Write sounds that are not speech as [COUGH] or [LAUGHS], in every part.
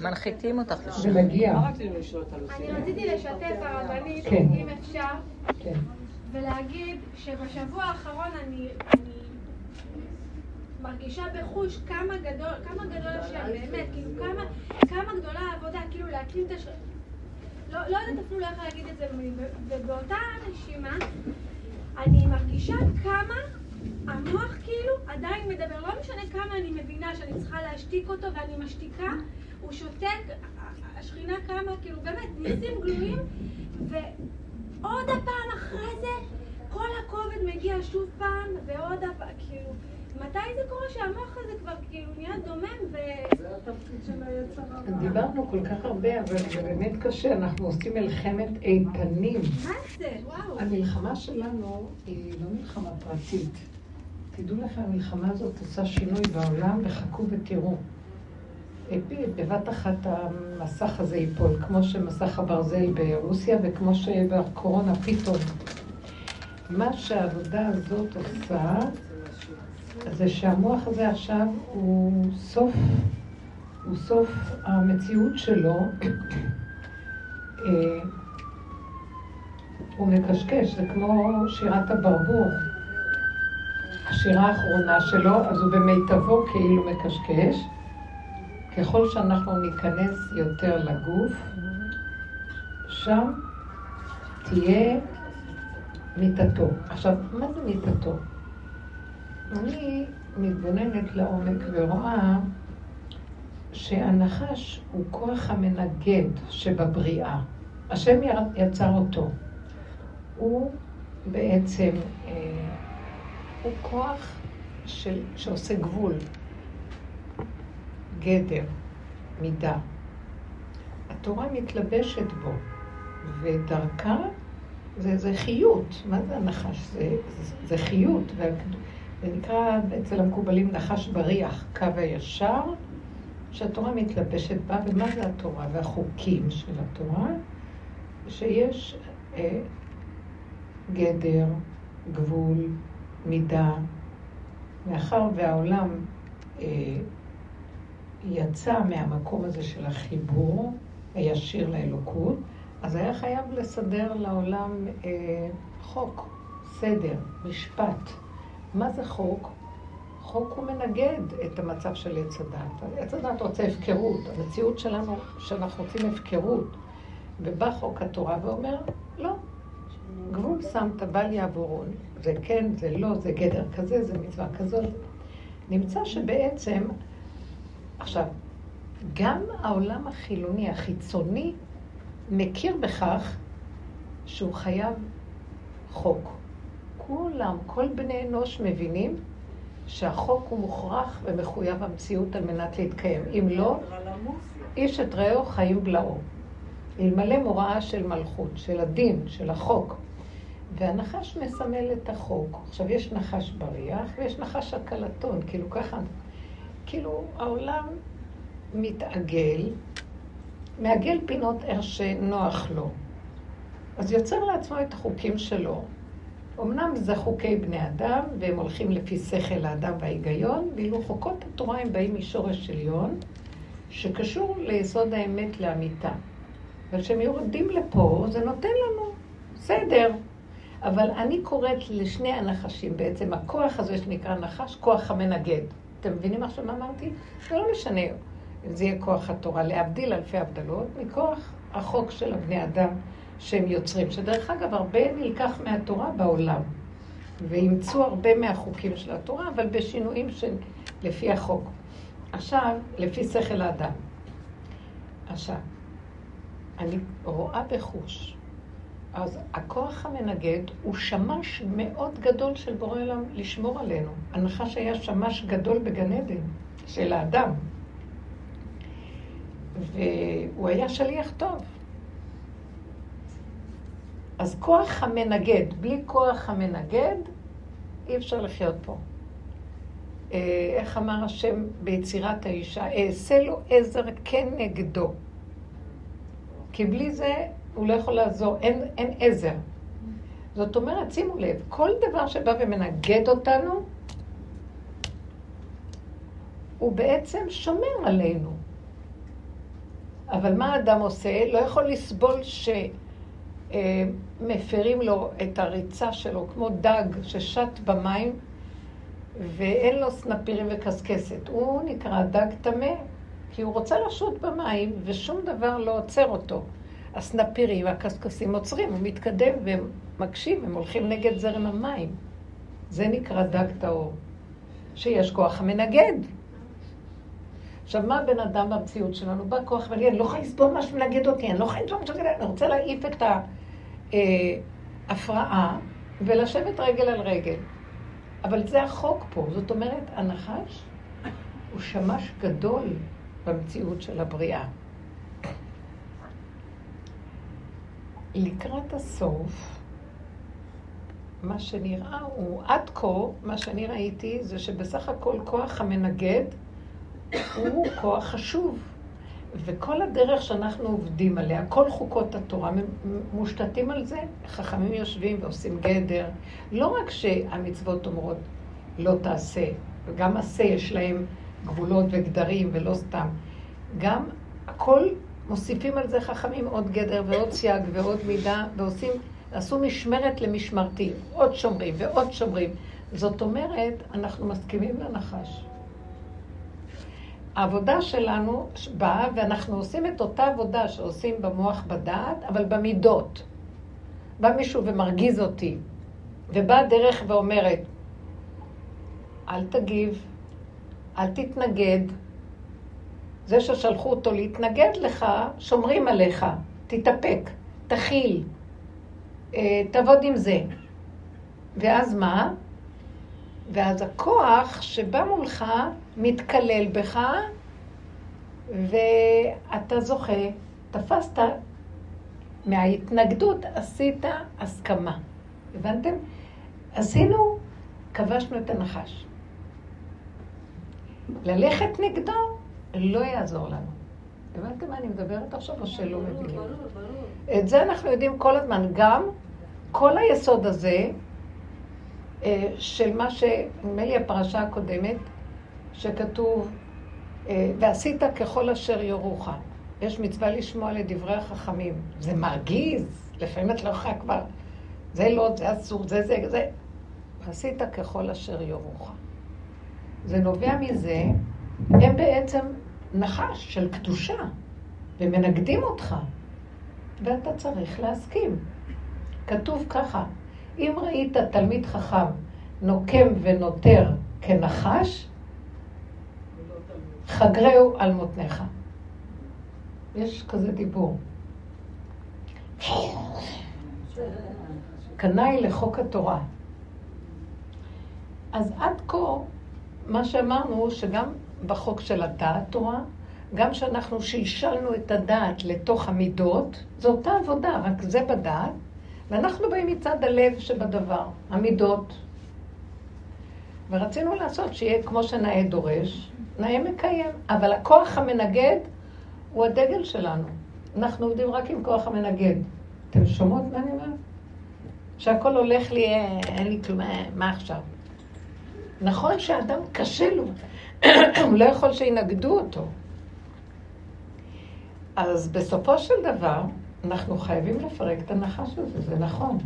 מנחיתים אותך לשם. זה מגיע. אני רציתי לשתף הרבנית, כן. אם אפשר, כן. ולהגיד שבשבוע האחרון אני מרגישה בחוש כמה גדול, כמה גדול השם, באמת, כאילו כמה, כמה גדולה העבודה, כאילו להקים את הש... לא, לא יודעת אפילו איך להגיד את זה במילים, ובאותה נשימה אני מרגישה כמה המוח כאילו עדיין מדבר, לא משנה כמה אני מבינה שאני צריכה להשתיק אותו ואני משתיקה, הוא שותק, השכינה קמה, כאילו באמת, ניסים גלויים, ועוד הפעם אחרי זה כל הכובד מגיע שוב פעם, ועוד הפעם, כאילו... מתי זה קורה שהמוח הזה כבר כאילו נהיה דומם ו... זה התפקיד של היצרה. דיברנו כל כך הרבה, אבל זה באמת קשה, אנחנו עושים מלחמת איתנים. מה זה? וואו. המלחמה שלנו היא לא מלחמה פרטית. תדעו לכם, המלחמה הזאת עושה שינוי בעולם, וחכו ותראו. בבת אחת המסך הזה ייפול, כמו שמסך הברזל ברוסיה וכמו שבקורונה פתאום. מה שהעבודה הזאת עושה, זה שהמוח הזה עכשיו הוא סוף, הוא סוף המציאות שלו. אה, הוא מקשקש, זה כמו שירת הברבור. השירה האחרונה שלו, אז הוא במיטבו כאילו מקשקש. ככל שאנחנו ניכנס יותר לגוף, שם תהיה מיטתו. עכשיו, מה זה מיטתו? אני מתבוננת לעומק ורואה שהנחש הוא כוח המנגד שבבריאה. השם יצר אותו. הוא בעצם, אה, הוא כוח של, שעושה גבול, גדר, מידה. התורה מתלבשת בו, ודרכה זה, זה חיות. מה זה הנחש? זה, זה, זה חיות. זה נקרא אצל המקובלים נחש בריח, קו הישר, שהתורה מתלבשת בה, ומה זה התורה? והחוקים של התורה, שיש אה, גדר, גבול, מידה. מאחר והעולם אה, יצא מהמקום הזה של החיבור הישיר לאלוקות, אז היה חייב לסדר לעולם אה, חוק, סדר, משפט. מה זה חוק? חוק הוא מנגד את המצב של עץ הדת. עץ הדת רוצה הפקרות, המציאות שלנו, שאנחנו רוצים הפקרות. ובא חוק התורה ואומר, לא, גבול שמת בל יעבורון. זה כן, זה לא, זה גדר כזה, זה מצווה כזאת. נמצא שבעצם, עכשיו, גם העולם החילוני, החיצוני, מכיר בכך שהוא חייב חוק. כולם, כל בני אנוש מבינים שהחוק הוא מוכרח ומחויב המציאות על מנת להתקיים. אם לא, איש את רעהו חיים בלעו. אלמלא מוראה של מלכות, של הדין, של החוק. והנחש מסמל את החוק. עכשיו, יש נחש בריח ויש נחש הקלטון, כאילו ככה, כאילו העולם מתעגל, מעגל פינות איך שנוח לו. אז יוצר לעצמו את החוקים שלו. אמנם זה חוקי בני אדם, והם הולכים לפי שכל האדם וההיגיון, ואילו חוקות התורה הם באים משורש עליון, שקשור ליסוד האמת לאמיתה. אבל כשהם יורדים לפה, זה נותן לנו סדר. אבל אני קוראת לשני הנחשים, בעצם הכוח הזה שנקרא נחש, כוח המנגד. אתם מבינים עכשיו מה אמרתי? זה לא משנה אם זה יהיה כוח התורה, להבדיל אלפי הבדלות, מכוח החוק של הבני אדם. שהם יוצרים, שדרך אגב הרבה נלקח מהתורה בעולם, ואימצו הרבה מהחוקים של התורה, אבל בשינויים של לפי החוק. עכשיו, לפי שכל האדם. עכשיו, אני רואה בחוש. אז הכוח המנגד הוא שמש מאוד גדול של בורא עולם לשמור עלינו. הנחש היה שמש גדול בגן עדן, של האדם. והוא היה שליח טוב. אז כוח המנגד, בלי כוח המנגד, אי אפשר לחיות פה. אה, איך אמר השם ביצירת האישה? אעשה לו עזר כנגדו. כי בלי זה הוא לא יכול לעזור, אין, אין עזר. זאת אומרת, שימו לב, כל דבר שבא ומנגד אותנו, הוא בעצם שומר עלינו. אבל מה האדם עושה? לא יכול לסבול שמפרים לו את הריצה שלו, כמו דג ששט במים ואין לו סנפירים וקשקשת. הוא נקרא דג טמא, כי הוא רוצה לשוט במים ושום דבר לא עוצר אותו. הסנפירים והקשקשים עוצרים, הוא מתקדם ומקשיב, הם הולכים נגד זרם המים. זה נקרא דג טהור, שיש כוח המנגד. עכשיו, מה בן אדם במציאות שלנו? בא כוח ואני, אני לא יכולה לסבול מה שמנגד אותי, אני לא יכולה לסבול מה שמנגד אני רוצה להעיף את ההפרעה ולשבת רגל על רגל. אבל זה החוק פה. זאת אומרת, הנחש הוא שמש גדול במציאות של הבריאה. לקראת הסוף, מה שנראה הוא, עד כה, מה שאני ראיתי זה שבסך הכל כוח המנגד הוא כוח חשוב. וכל הדרך שאנחנו עובדים עליה, כל חוקות התורה מושתתים על זה. חכמים יושבים ועושים גדר. לא רק שהמצוות אומרות לא תעשה, וגם עשה יש להם גבולות וגדרים ולא סתם. גם הכל מוסיפים על זה חכמים עוד גדר ועוד סייג ועוד מידה, ועושים, עשו משמרת למשמרתי, עוד שומרים ועוד שומרים. זאת אומרת, אנחנו מסכימים לנחש. העבודה שלנו באה, ואנחנו עושים את אותה עבודה שעושים במוח בדעת, אבל במידות. בא מישהו ומרגיז אותי, ובאה דרך ואומרת, אל תגיב, אל תתנגד. זה ששלחו אותו להתנגד לך, שומרים עליך, תתאפק, תכיל, אה, תעבוד עם זה. ואז מה? ואז הכוח שבא מולך מתקלל בך, ואתה זוכה, תפסת, מההתנגדות עשית הסכמה. הבנתם? עשינו, כבשנו את הנחש. ללכת נגדו לא יעזור לנו. הבנתם מה אני מדברת עכשיו או שלא מבינים? את זה אנחנו יודעים כל הזמן. גם כל היסוד הזה אה, של מה ש... נדמה לי הפרשה הקודמת, שכתוב, אה, ועשית ככל אשר יורוך. יש מצווה לשמוע לדברי החכמים. זה מרגיז, לפעמים את לא יכולה כבר, זה לא, זה אסור, זה זה זה. ועשית ככל אשר יורוך. זה נובע מזה, הם בעצם נחש של קדושה, ומנגדים אותך, ואתה צריך להסכים. כתוב ככה, אם ראית תלמיד חכם נוקם ונותר כנחש, חגרהו על מותניך. יש כזה דיבור. קנאי לחוק התורה. אז עד כה, מה שאמרנו, שגם בחוק של הדעת תורה, גם שאנחנו שלשלנו את הדעת לתוך המידות, זו אותה עבודה, רק זה בדעת, ואנחנו באים מצד הלב שבדבר, המידות. ורצינו לעשות שיהיה כמו שנאה דורש, נאה מקיים. אבל הכוח המנגד הוא הדגל שלנו. אנחנו עובדים רק עם כוח המנגד. אתם שומעות מה אני אומרת? שהכל הולך לי, אין לי כלום, אה, מה עכשיו? נכון שאדם קשה לו, [COUGHS] הוא לא יכול שינגדו אותו. אז בסופו של דבר, אנחנו חייבים לפרק את הנחש הזה, זה נכון.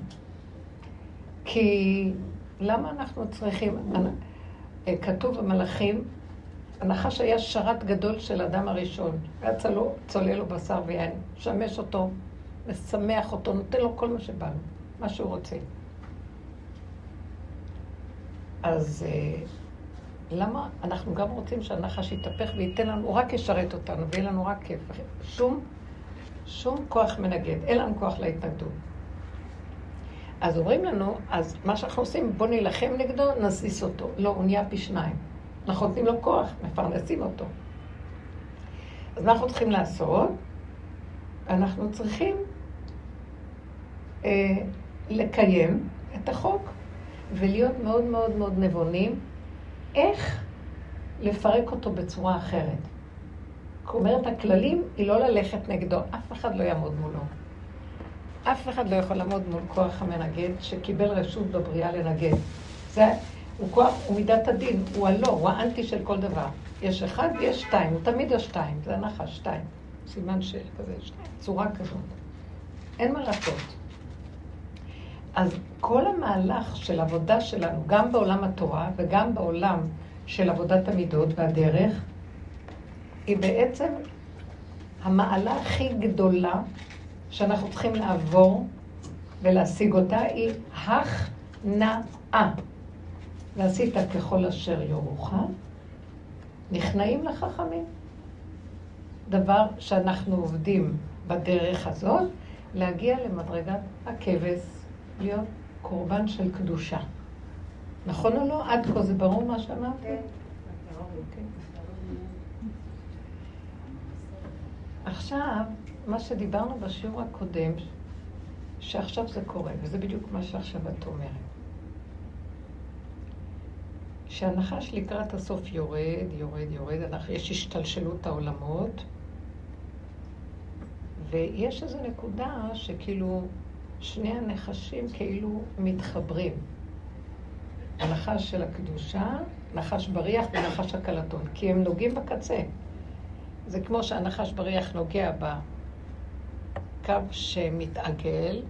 כי למה אנחנו צריכים... אה, כתוב במלאכים, הנחש היה שרת גדול של אדם הראשון. היה צלו, צולל לו בשר ויין, משמש אותו, משמח אותו, נותן לו כל מה שבא לו, מה שהוא רוצה. אז אה, למה אנחנו גם רוצים שהנחש יתהפך וייתן לנו, הוא רק ישרת אותנו ויהיה לנו רק כיף. שום שום כוח מנגד, אין לנו כוח להתנגדות. אז אומרים לנו, אז מה שאנחנו עושים, בואו נילחם נגדו, נזיז אותו. לא, הוא נהיה פי שניים. אנחנו נותנים לו כוח, מפרנסים אותו. אז מה אנחנו צריכים לעשות? אנחנו צריכים אה, לקיים את החוק ולהיות מאוד מאוד מאוד נבונים איך לפרק אותו בצורה אחרת. אומרת, הכללים היא לא ללכת נגדו, אף אחד לא יעמוד מולו. אף אחד לא יכול לעמוד מול כוח המנגד שקיבל רשות בבריאה לנגד. זה, הוא כוח, הוא מידת הדין, הוא הלא, הוא האנטי של כל דבר. יש אחד ויש שתיים, הוא תמיד יש שתיים, זה נחש שתיים. סימן של כזה, צורה כזאת. אין מה לעשות. אז כל המהלך של עבודה שלנו, גם בעולם התורה וגם בעולם של עבודת המידות והדרך, היא בעצם המעלה הכי גדולה שאנחנו צריכים לעבור ולהשיג אותה, היא הכנעה. ועשית ככל אשר יורוך, נכנעים לחכמים. דבר שאנחנו עובדים בדרך הזאת, להגיע למדרגת הכבש, להיות קורבן של קדושה. נכון או לא? עד כה זה ברור מה שאמרתי? כן. אוקיי. עכשיו, מה שדיברנו בשיעור הקודם, שעכשיו זה קורה, וזה בדיוק מה שעכשיו את אומרת. שהנחש לקראת הסוף יורד, יורד, יורד, יש השתלשלות העולמות, ויש איזו נקודה שכאילו שני הנחשים כאילו מתחברים. הנחש של הקדושה, נחש בריח ונחש הקלטון, כי הם נוגעים בקצה. זה כמו שהנחש בריח נוגע בקו שמתעגל,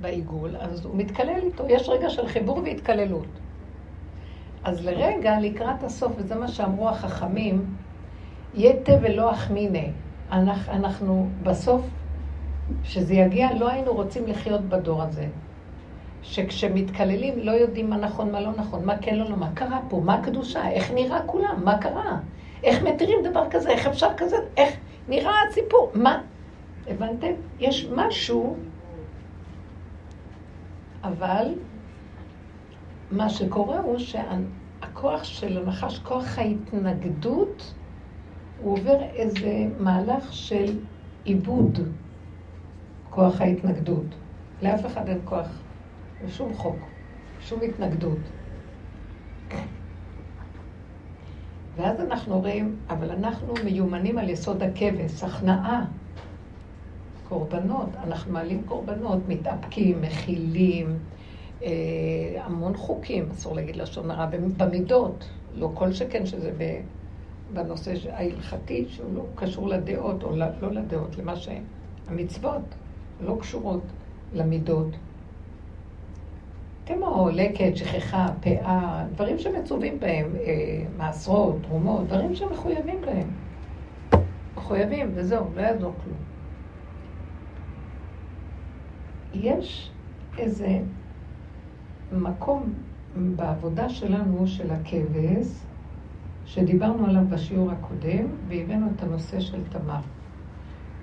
בעיגול, אז הוא מתקלל איתו, יש רגע של חיבור והתקללות. אז לרגע, לקראת הסוף, וזה מה שאמרו החכמים, יתה ולא אחמיני. אנחנו, בסוף, כשזה יגיע, לא היינו רוצים לחיות בדור הזה. שכשמתקללים לא יודעים מה נכון, מה לא נכון, מה כן, לא, לא, מה קרה פה, מה הקדושה, איך נראה כולם, מה קרה, איך מתירים דבר כזה, איך אפשר כזה, איך נראה הסיפור, מה? הבנתם? יש משהו, אבל מה שקורה הוא שהכוח של הנחש, כוח ההתנגדות, הוא עובר איזה מהלך של עיבוד כוח ההתנגדות. לאף אחד אין כוח, לשום חוק, שום התנגדות. ואז אנחנו רואים, אבל אנחנו מיומנים על יסוד הכבש, הכנעה, קורבנות, אנחנו מעלים קורבנות, מתאפקים, מכילים, אה, המון חוקים, אסור להגיד לשון הרע, במידות, לא כל שכן שזה בנושא ההלכתי, שהוא לא קשור לדעות, או לא, לא לדעות, למה שהמצוות לא קשורות למידות. כמו לקט, שכחה, פאה, דברים שמצווים בהם, אה, מעשרות, תרומות, דברים שמחויבים בהם. מחויבים, וזהו, לא יעזור כלום. יש איזה מקום בעבודה שלנו, של הכבש, שדיברנו עליו בשיעור הקודם, והבאנו את הנושא של תמר.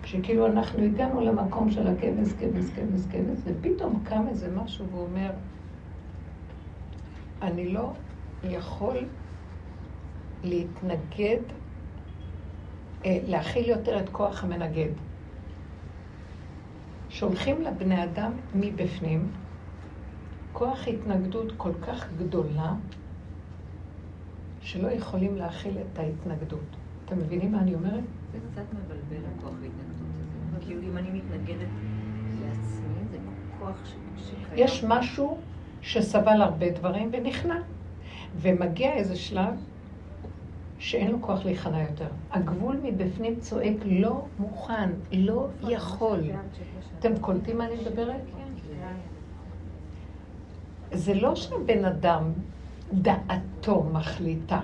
שכאילו אנחנו הגענו למקום של הכבש, כבש, כבש, כבש, ופתאום קם איזה משהו ואומר, אני לא יכול להתנגד, אה, להכיל יותר את כוח המנגד. שולחים לבני אדם מבפנים כוח התנגדות כל כך גדולה, שלא יכולים להכיל את ההתנגדות. אתם מבינים מה אני אומרת? זה קצת מבלבל הכוח ההתנגדות הזה. כאילו אם אני מתנגדת לעצמי, זה כוח שקיים. יש משהו שסבל הרבה דברים ונכנע. ומגיע איזה שלב שאין לו כוח להיכנע יותר. הגבול מבפנים צועק, לא מוכן, לא יכול. אתם קולטים מה אני מדברת? זה לא שהבן אדם דעתו מחליטה.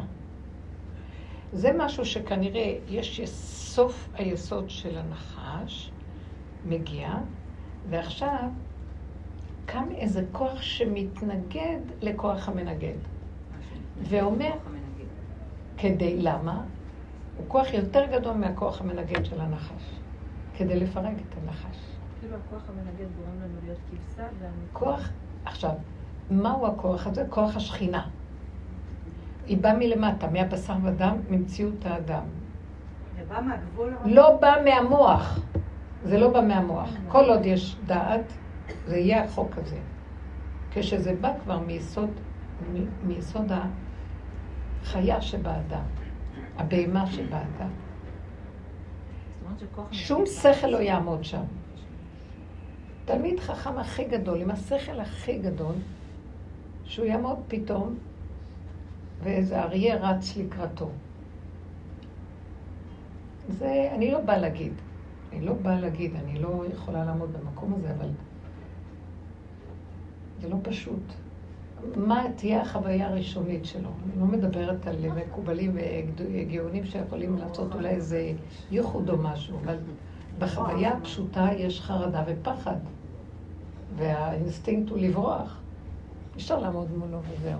זה משהו שכנראה יש סוף היסוד של הנחש, מגיע, ועכשיו קם איזה כוח שמתנגד לכוח המנגד. ואומר, כדי, למה? הוא כוח יותר גדול מהכוח המנגד של הנחש, כדי לפרק את הנחש. כאילו הכוח המנגד גורם לנו להיות כבשה כוח, עכשיו, מהו הכוח הזה? כוח השכינה. היא באה מלמטה, מהבשר ודם, ממציאות האדם. זה בא מהגבול? לא בא מהמוח. זה לא בא מהמוח. כל עוד יש דעת, זה יהיה החוק הזה. כשזה בא כבר מיסוד, מ- מיסוד החיה שבאדם, הבהמה שבאדם. שום שכל לא יעמוד שם. תלמיד חכם הכי גדול, עם השכל הכי גדול, שהוא יעמוד פתאום, ואיזה אריה רץ לקראתו. זה, אני לא באה להגיד. אני לא באה להגיד, אני לא יכולה לעמוד במקום הזה, אבל זה לא פשוט. מה תהיה החוויה הראשונית שלו? אני לא מדברת על מקובלים וגאונים שיכולים לעשות אולי איזה ייחוד או משהו, אבל בחוויה הפשוטה יש חרדה ופחד, והאינסטינקט הוא לברוח. אי אפשר לעמוד מולו וזהו.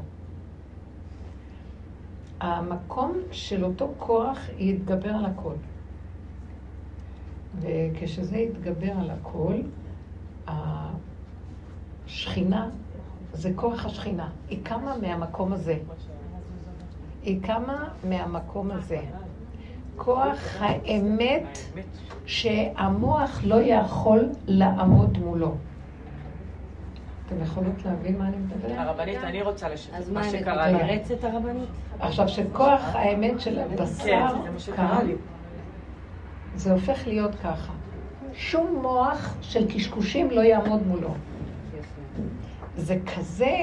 המקום של אותו כוח יתגבר על הכל. וכשזה יתגבר על הכל, השכינה, זה כוח השכינה. היא קמה מהמקום הזה. היא קמה מהמקום הזה. כוח האמת שהמוח לא יכול לעמוד מולו. אתם יכולות להבין מה אני מדברת? הרבנית, אני רוצה לשתף אז מה מה, שקרה לי. את הרבנית? עכשיו, שכוח האמת של הבשר כן, כאן, לי. זה הופך להיות ככה. שום מוח של קשקושים לא יעמוד מולו. זה כזה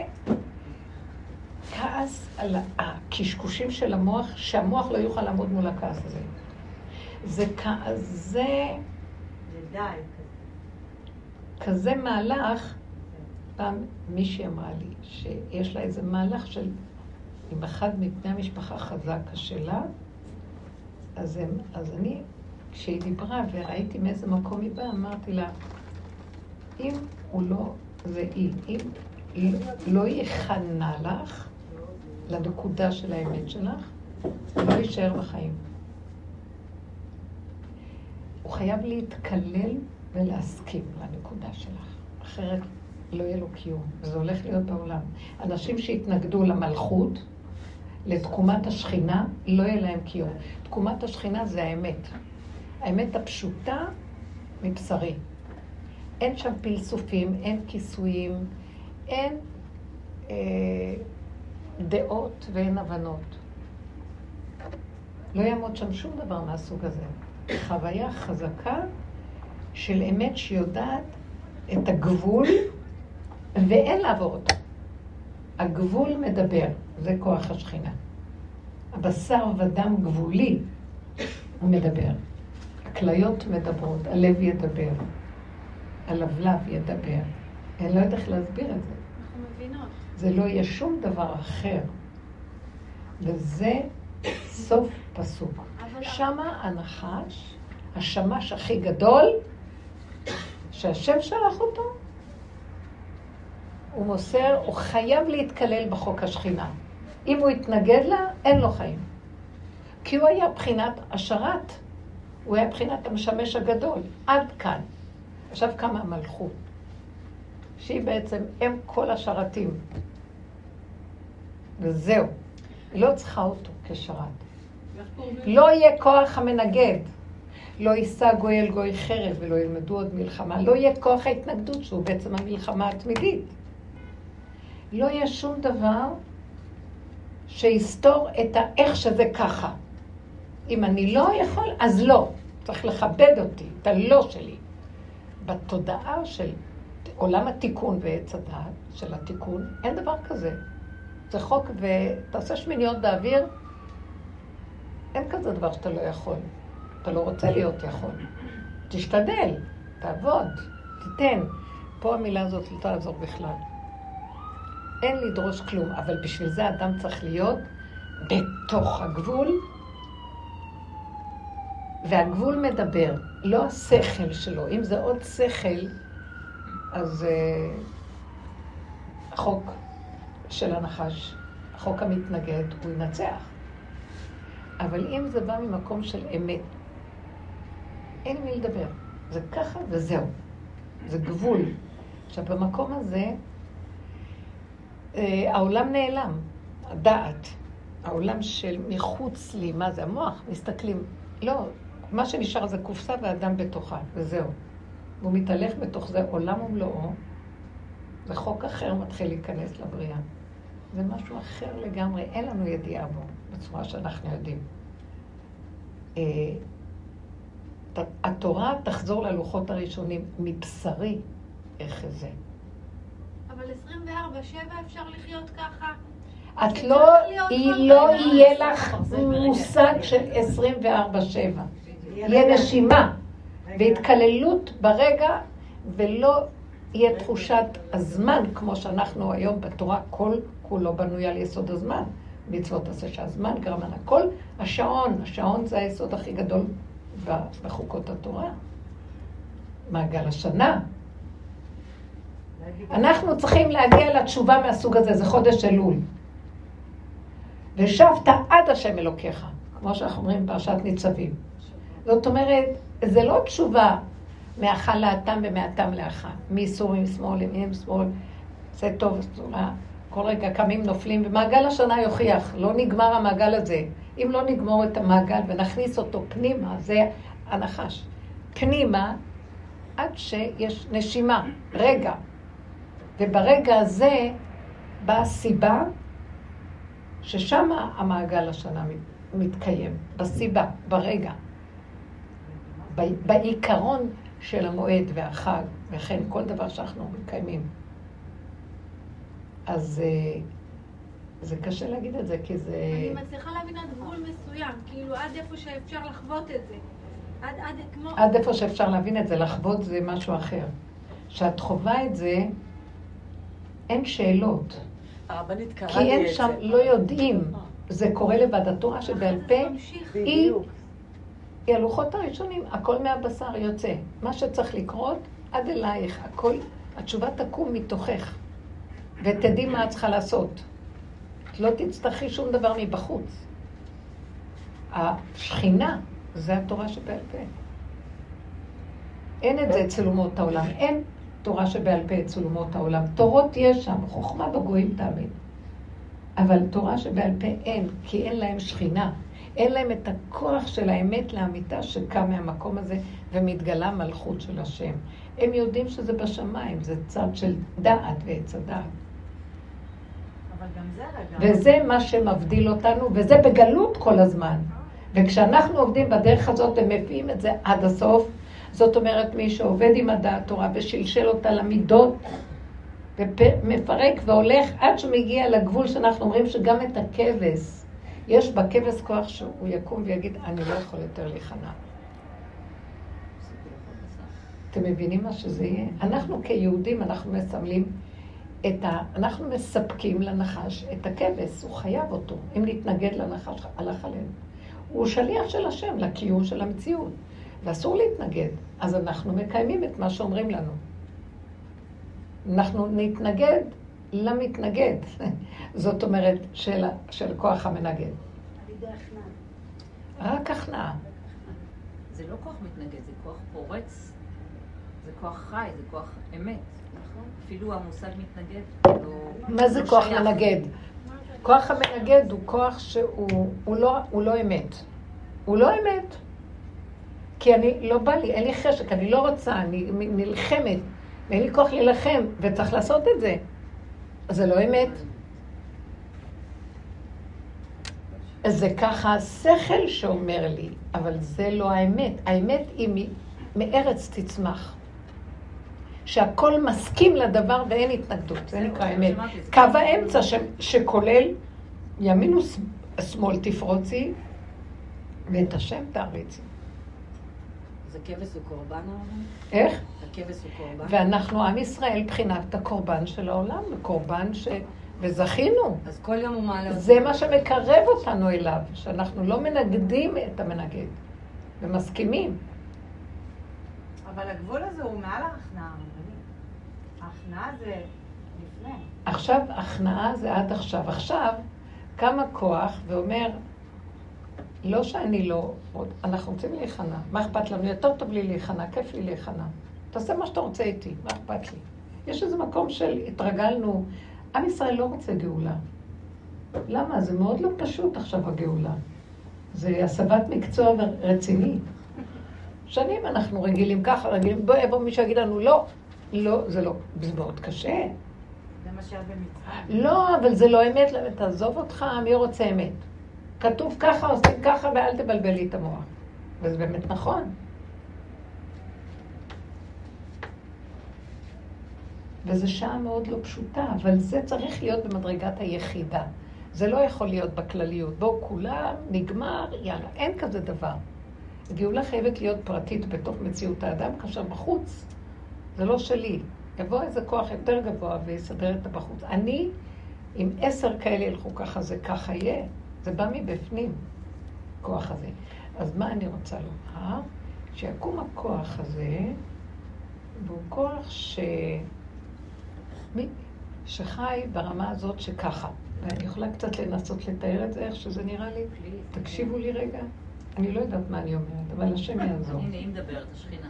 כעס על הקשקושים של המוח, שהמוח לא יוכל לעמוד מול הכעס הזה. זה כזה, זה די. כזה מהלך, פעם מישהי אמרה לי שיש לה איזה מהלך של, אם אחד מבני המשפחה חזק קשה לה, אז, הם, אז אני, כשהיא דיברה וראיתי מאיזה מקום היא באה, אמרתי לה, אם הוא לא, זה היא, אם היא לא יכנע לך לנקודה של האמת שלך, הוא לא יישאר בחיים. הוא חייב להתקלל ולהסכים לנקודה שלך, אחרת לא יהיה לו קיום, וזה הולך להיות בעולם. אנשים שהתנגדו למלכות, לתקומת השכינה, לא יהיה להם קיום. תקומת השכינה זה האמת. האמת הפשוטה מבשרי. אין שם פלסופים, אין כיסויים, אין אה, דעות ואין הבנות. לא יעמוד שם שום דבר מהסוג הזה. חוויה חזקה של אמת שיודעת את הגבול ואין לעבור אותו. הגבול מדבר, זה כוח השכינה. הבשר ודם גבולי הוא מדבר. הכליות מדברות, הלב ידבר, הלבלב ידבר. אני לא יודעת איך להסביר את זה. אנחנו מבינות. זה לא יהיה שום דבר אחר. וזה סוף פסוק. שמה הנחש, השמש הכי גדול, שהשם שלח אותו, הוא מוסר, הוא חייב להתקלל בחוק השכינה. אם הוא יתנגד לה, אין לו חיים. כי הוא היה בחינת השרת. הוא היה בחינת המשמש הגדול. עד כאן. עכשיו קמה המלכות, שהיא בעצם אם כל השרתים. וזהו. היא לא צריכה אותו כשרת. לא יהיה כוח המנגד. לא יישא גוי אל גוי חרב ולא ילמדו עוד מלחמה. לא יהיה כוח ההתנגדות שהוא בעצם המלחמה התמידית. לא יהיה שום דבר שיסתור את האיך שזה ככה. אם אני לא יכול, אז לא. צריך לכבד אותי, את הלא שלי. בתודעה של עולם התיקון ועץ הדעת של התיקון, אין דבר כזה. זה חוק ותעשה שמיניות באוויר, אין כזה דבר שאתה לא יכול. אתה לא רוצה להיות יכול. תשתדל, תעבוד, תיתן. פה המילה הזאת לא תעזור בכלל. אין לדרוש כלום, אבל בשביל זה אדם צריך להיות בתוך הגבול, והגבול מדבר, לא השכל שלו. אם זה עוד שכל, אז uh, החוק של הנחש, החוק המתנגד, הוא ינצח. אבל אם זה בא ממקום של אמת, אין מי לדבר. זה ככה וזהו. זה גבול. עכשיו, במקום הזה, העולם נעלם, הדעת. העולם של מחוץ לי, מה זה המוח? מסתכלים. לא, מה שנשאר זה קופסה ואדם בתוכה, וזהו. והוא מתהלך בתוך זה עולם ומלואו, וחוק אחר מתחיל להיכנס לבריאה. זה משהו אחר לגמרי, אין לנו ידיעה בו, בצורה שאנחנו יודעים. אה, התורה תחזור ללוחות הראשונים, מבשרי איך זה. 24-7 אפשר לחיות ככה? את לא, היא לא. יהיה לך. מושג של 24-7. בדיוק. יהיה נשימה והתקללות ברגע, ולא יהיה תחושת הזמן, כמו שאנחנו היום בתורה, כל כולו בנוי על יסוד הזמן. מצוות עשה שהזמן גרמן הכל, השעון, השעון זה היסוד הכי גדול בחוקות התורה. מעגל השנה. אנחנו צריכים להגיע לתשובה מהסוג הזה, זה חודש אלול. ושבת עד השם אלוקיך, כמו שאנחנו אומרים בפרשת ניצבים. זאת אומרת, זה לא תשובה מהאכל לאטם ומהטם לאכל, מאיסור עם שמאל, ימין שמאל, זה טוב, רע. כל רגע קמים נופלים, ומעגל השנה יוכיח, לא נגמר המעגל הזה. אם לא נגמור את המעגל ונכניס אותו פנימה, זה הנחש. פנימה, עד שיש נשימה, רגע. וברגע הזה באה סיבה ששם המעגל השנה מתקיים, בסיבה, ברגע. בעיקרון של המועד והחג, וכן כל דבר שאנחנו מקיימים. אז אה, זה קשה להגיד את זה, כי זה... אני מצליחה להבין עד גבול מסוים, כאילו עד איפה שאפשר לחוות את זה. עד, עד כמו... עד איפה שאפשר להבין את זה, לחוות זה משהו אחר. כשאת חווה את זה, אין שאלות. הרבנית קראה לי את זה. כי אין שם, לא יודעים. זה קורה לבד. התורה שבעל פה היא, היא הלוחות הראשונים, הכל מהבשר יוצא. מה שצריך לקרות, עד אלייך, הכל, התשובה תקום מתוכך. ותדעי מה את צריכה לעשות. את לא תצטרכי שום דבר מבחוץ. השכינה זה התורה שבעל פה. אין את זה אצל אומות העולם. אין תורה שבעל פה אצל אומות העולם. תורות יש שם, חוכמה בגויים תאמין. אבל תורה שבעל פה אין, כי אין להם שכינה. אין להם את הכוח של האמת לאמיתה שקם מהמקום הזה ומתגלה מלכות של השם. הם יודעים שזה בשמיים, זה צד של דעת ועץ הדעת. וזה מה שמבדיל אותנו, וזה בגלות כל הזמן. וכשאנחנו עובדים בדרך הזאת ומביאים את זה עד הסוף, זאת אומרת, מי שעובד עם הדעת תורה ושלשל אותה למידות, ומפרק והולך עד שמגיע לגבול שאנחנו אומרים שגם את הכבש, יש בכבש כוח שהוא יקום ויגיד, אני לא יכול יותר להיכנע. אתם מבינים מה שזה יהיה? אנחנו כיהודים, אנחנו מסמלים את ה... אנחנו מספקים לנחש את הכבש, הוא חייב אותו. אם נתנגד לנחש, הלך עלינו. הוא שליח של השם לקיום של המציאות, ואסור להתנגד. אז אנחנו מקיימים את מה שאומרים לנו. אנחנו נתנגד למתנגד. [LAUGHS] זאת אומרת, של, של כוח המנגד. רק הכנעה. זה לא כוח מתנגד, זה כוח פורץ, זה כוח חי, זה כוח אמת. אפילו המושג מתנגד לא... מה זה לא כוח מנגד? כוח המנגד הוא כוח שהוא לא, הוא לא אמת. הוא לא אמת. כי אני, לא בא לי, אין לי חשק, אני לא רוצה, אני נלחמת, ואין לי כוח להילחם, וצריך לעשות את זה. אז זה לא אמת. זה ככה השכל שאומר לי, אבל זה לא האמת. האמת היא מארץ תצמח. שהכל מסכים לדבר ואין התנגדות, זה נקרא אמת. קו האמצע שכולל ימין ושמאל תפרוצי, ואת השם תעריצי. אז הכבש הוא קורבן איך? הכבש הוא קורבן. ואנחנו עם ישראל בחינת הקורבן של העולם, קורבן ש... וזכינו. אז כל יום הוא מעלה אותנו. זה מה שמקרב אותנו אליו, שאנחנו לא מנגדים את המנגד, ומסכימים. אבל הגבול הזה הוא מעל ההכנעה. הכנעה זה לפני. עכשיו, הכנעה זה עד עכשיו. עכשיו, קם הכוח ואומר, לא שאני לא, אנחנו רוצים להיכנע. מה אכפת לנו? יותר טוב לי להיכנע, כיף לי להיכנע. תעשה מה שאתה רוצה איתי, מה אכפת לי? יש איזה מקום של התרגלנו. עם ישראל לא רוצה גאולה. למה? זה מאוד לא פשוט עכשיו הגאולה. זה הסבת מקצוע רציני. שנים אנחנו רגילים ככה, רגילים, בוא יבוא מישהו יגיד לנו, לא, לא, זה לא, זה מאוד קשה. זה מה שהיה במצרים. לא, אבל זה לא אמת, תעזוב אותך, מי רוצה אמת? כתוב ככה, עושים ככה, ואל תבלבל לי את המוח. וזה באמת נכון. וזו שעה מאוד לא פשוטה, אבל זה צריך להיות במדרגת היחידה. זה לא יכול להיות בכלליות. בואו כולם, נגמר, יאללה, אין כזה דבר. גאולה חייבת להיות פרטית בתוך מציאות האדם, כאשר בחוץ זה לא שלי. יבוא איזה כוח יותר גבוה ויסדר את הבחוץ. אני, אם עשר כאלה ילכו ככה, זה ככה יהיה. זה בא מבפנים, הכוח הזה. אז מה אני רוצה לומר? שיקום הכוח הזה, והוא כוח ש... מי? שחי ברמה הזאת שככה. ואני יכולה קצת לנסות לתאר את זה, איך שזה נראה לי. תקשיבו לי רגע. אני לא יודעת מה אני אומרת, אבל השם יעזור. הנה, היא מדברת, השכינה.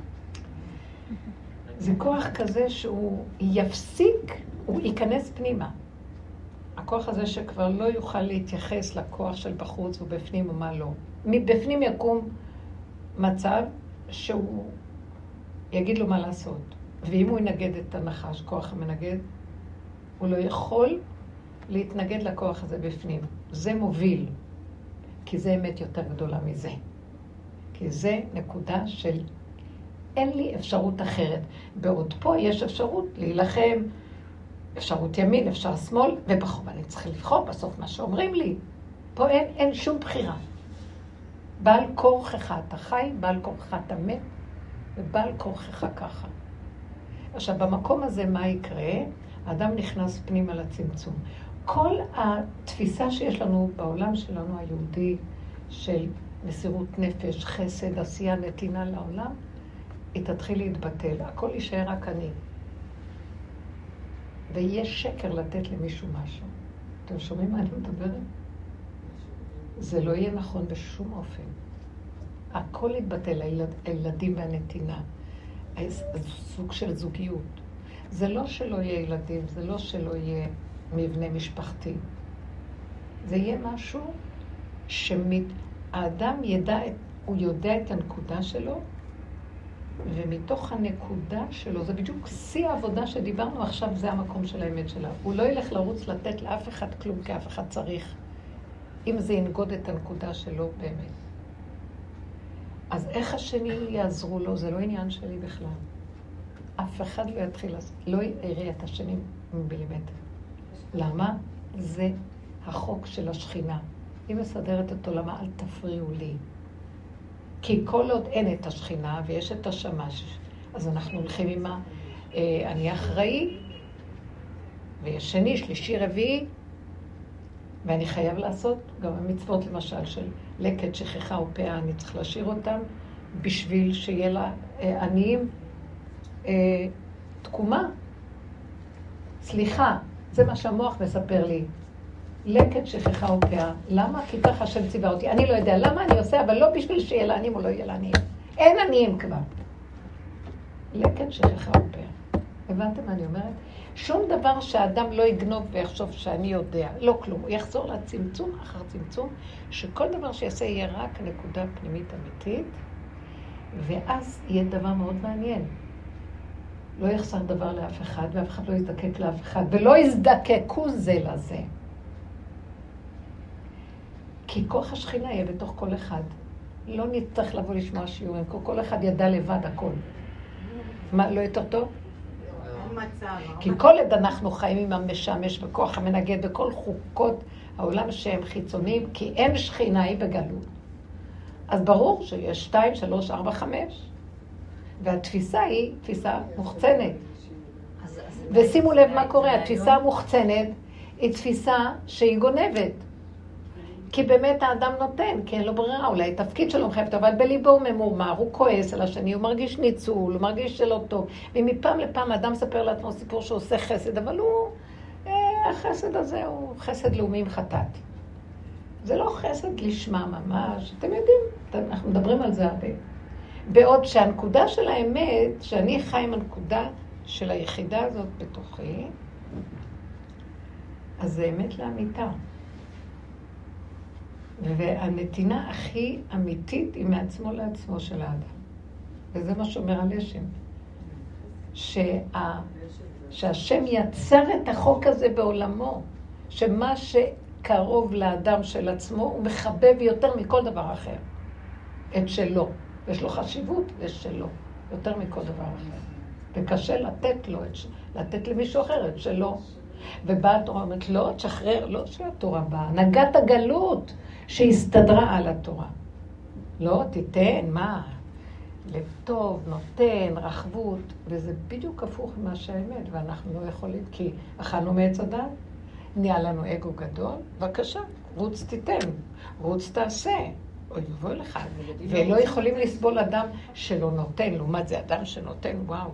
זה כוח כזה שהוא יפסיק, הוא ייכנס פנימה. הכוח הזה שכבר לא יוכל להתייחס לכוח של בחוץ ובפנים ומה לא. מבפנים יקום מצב שהוא יגיד לו מה לעשות. ואם הוא ינגד את הנחש, כוח המנגד, הוא לא יכול להתנגד לכוח הזה בפנים. זה מוביל, כי זה אמת יותר גדולה מזה. כי זה נקודה של אין לי אפשרות אחרת. בעוד פה יש אפשרות להילחם, אפשרות ימין, אפשר שמאל, ובחור אני צריכה לבחור בסוף מה שאומרים לי. פה אין, אין שום בחירה. בעל כורכך אתה חי, בעל כורכך אתה מת, ובעל כורכך ככה. עכשיו, במקום הזה מה יקרה? האדם נכנס פנימה לצמצום. כל התפיסה שיש לנו בעולם שלנו היהודי של מסירות נפש, חסד, עשייה, נתינה לעולם, היא תתחיל להתבטל. הכל יישאר רק אני. ויהיה שקר לתת למישהו משהו. אתם שומעים מה אני מדברת? זה לא יהיה נכון בשום אופן. הכל יתבטל, הילד, הילדים והנתינה. סוג של זוגיות. זה לא שלא יהיה ילדים, זה לא שלא יהיה מבנה משפחתי. זה יהיה משהו שהאדם ידע, הוא יודע את הנקודה שלו, ומתוך הנקודה שלו, זה בדיוק שיא העבודה שדיברנו עכשיו, זה המקום של האמת שלה. הוא לא ילך לרוץ לתת לאף אחד כלום, כי אף אחד צריך, אם זה ינגוד את הנקודה שלו באמת. אז איך השני יעזרו לו, זה לא עניין שלי בכלל. אף אחד לא יתחיל, לא יראה את השני מילימטר. למה? זה החוק של השכינה. היא מסדרת את עולמה, אל תפריעו לי. כי כל עוד אין את השכינה ויש את השמש, אז אנחנו הולכים עם ה... אה, אני אחראי, ויש שני, שלישי, רביעי, ואני חייב לעשות גם המצוות למשל של לקט, שכחה או פאה, אני צריך להשאיר אותם בשביל שיהיה לה אה, אה, תקומה. סליחה, זה מה שהמוח מספר לי. לקט שכחה ופאה. למה? כי ככה השם ציווה אותי. אני לא יודע למה אני עושה, אבל לא בשביל שיהיה לעניים או לא יהיה לעניים. אין עניים כבר. לקט שכחה ופאה. הבנתם מה אני אומרת? שום דבר שהאדם לא יגנוב ויחשוב שאני יודע, לא כלום. הוא יחזור לצמצום אחר צמצום, שכל דבר שיעשה יהיה רק נקודה פנימית אמיתית, ואז יהיה דבר מאוד מעניין. לא יחסר דבר לאף אחד, ואף אחד לא יזדקק לאף אחד, ולא יזדקקו זה לזה. כי כוח השכינה יהיה בתוך כל אחד. לא נצטרך לבוא לשמוע שיעורים, כל אחד ידע לבד הכל. מה, לא יותר טוב? כי כל עד אנחנו חיים עם המשמש וכוח המנגד וכל חוקות העולם שהם חיצוניים, כי אין שכינה היא בגלות. אז ברור שיש שתיים, שלוש, ארבע, חמש. והתפיסה היא תפיסה מוחצנת. ושימו לב מה קורה, התפיסה המוחצנת היא תפיסה שהיא גונבת. כי באמת האדם נותן, כי אין לו ברירה, אולי תפקיד שלו מחייב אבל בליבו הוא ממורמר, הוא כועס על השני, הוא מרגיש ניצול, הוא מרגיש שלא טוב. ומפעם לפעם האדם מספר לעצמו סיפור שעושה חסד, אבל הוא, אה, החסד הזה הוא חסד לאומי עם חטאת. זה לא חסד לשמה ממש, אתם יודעים, אנחנו מדברים על זה הרבה. בעוד שהנקודה של האמת, שאני חי עם הנקודה של היחידה הזאת בתוכי, אז זה אמת לאמיתה. והנתינה הכי אמיתית היא מעצמו לעצמו של האדם. וזה מה שאומר הלשם. שה... שהשם יצר את החוק הזה בעולמו, שמה שקרוב לאדם של עצמו, הוא מחבב יותר מכל דבר אחר. את שלו. יש לו חשיבות, יש שלו. יותר מכל דבר אחר. וקשה לתת לו, את, לתת למישהו אחר את שלו. ובאה התורה אומרת, לא, תשחרר, לא שהתורה באה, הנהגת הגלות שהסתדרה על התורה. לא, תיתן, מה? לב טוב, נותן, רחבות, וזה בדיוק הפוך ממה שהאמת, ואנחנו לא יכולים, כי אכלנו מעץ הדת, נהיה לנו אגו גדול, בבקשה, רוץ תיתן, רוץ תעשה. אוי ואבוי לך. ולא יכולים לסבול אדם שלא נותן, לעומת זה אדם שנותן, וואו.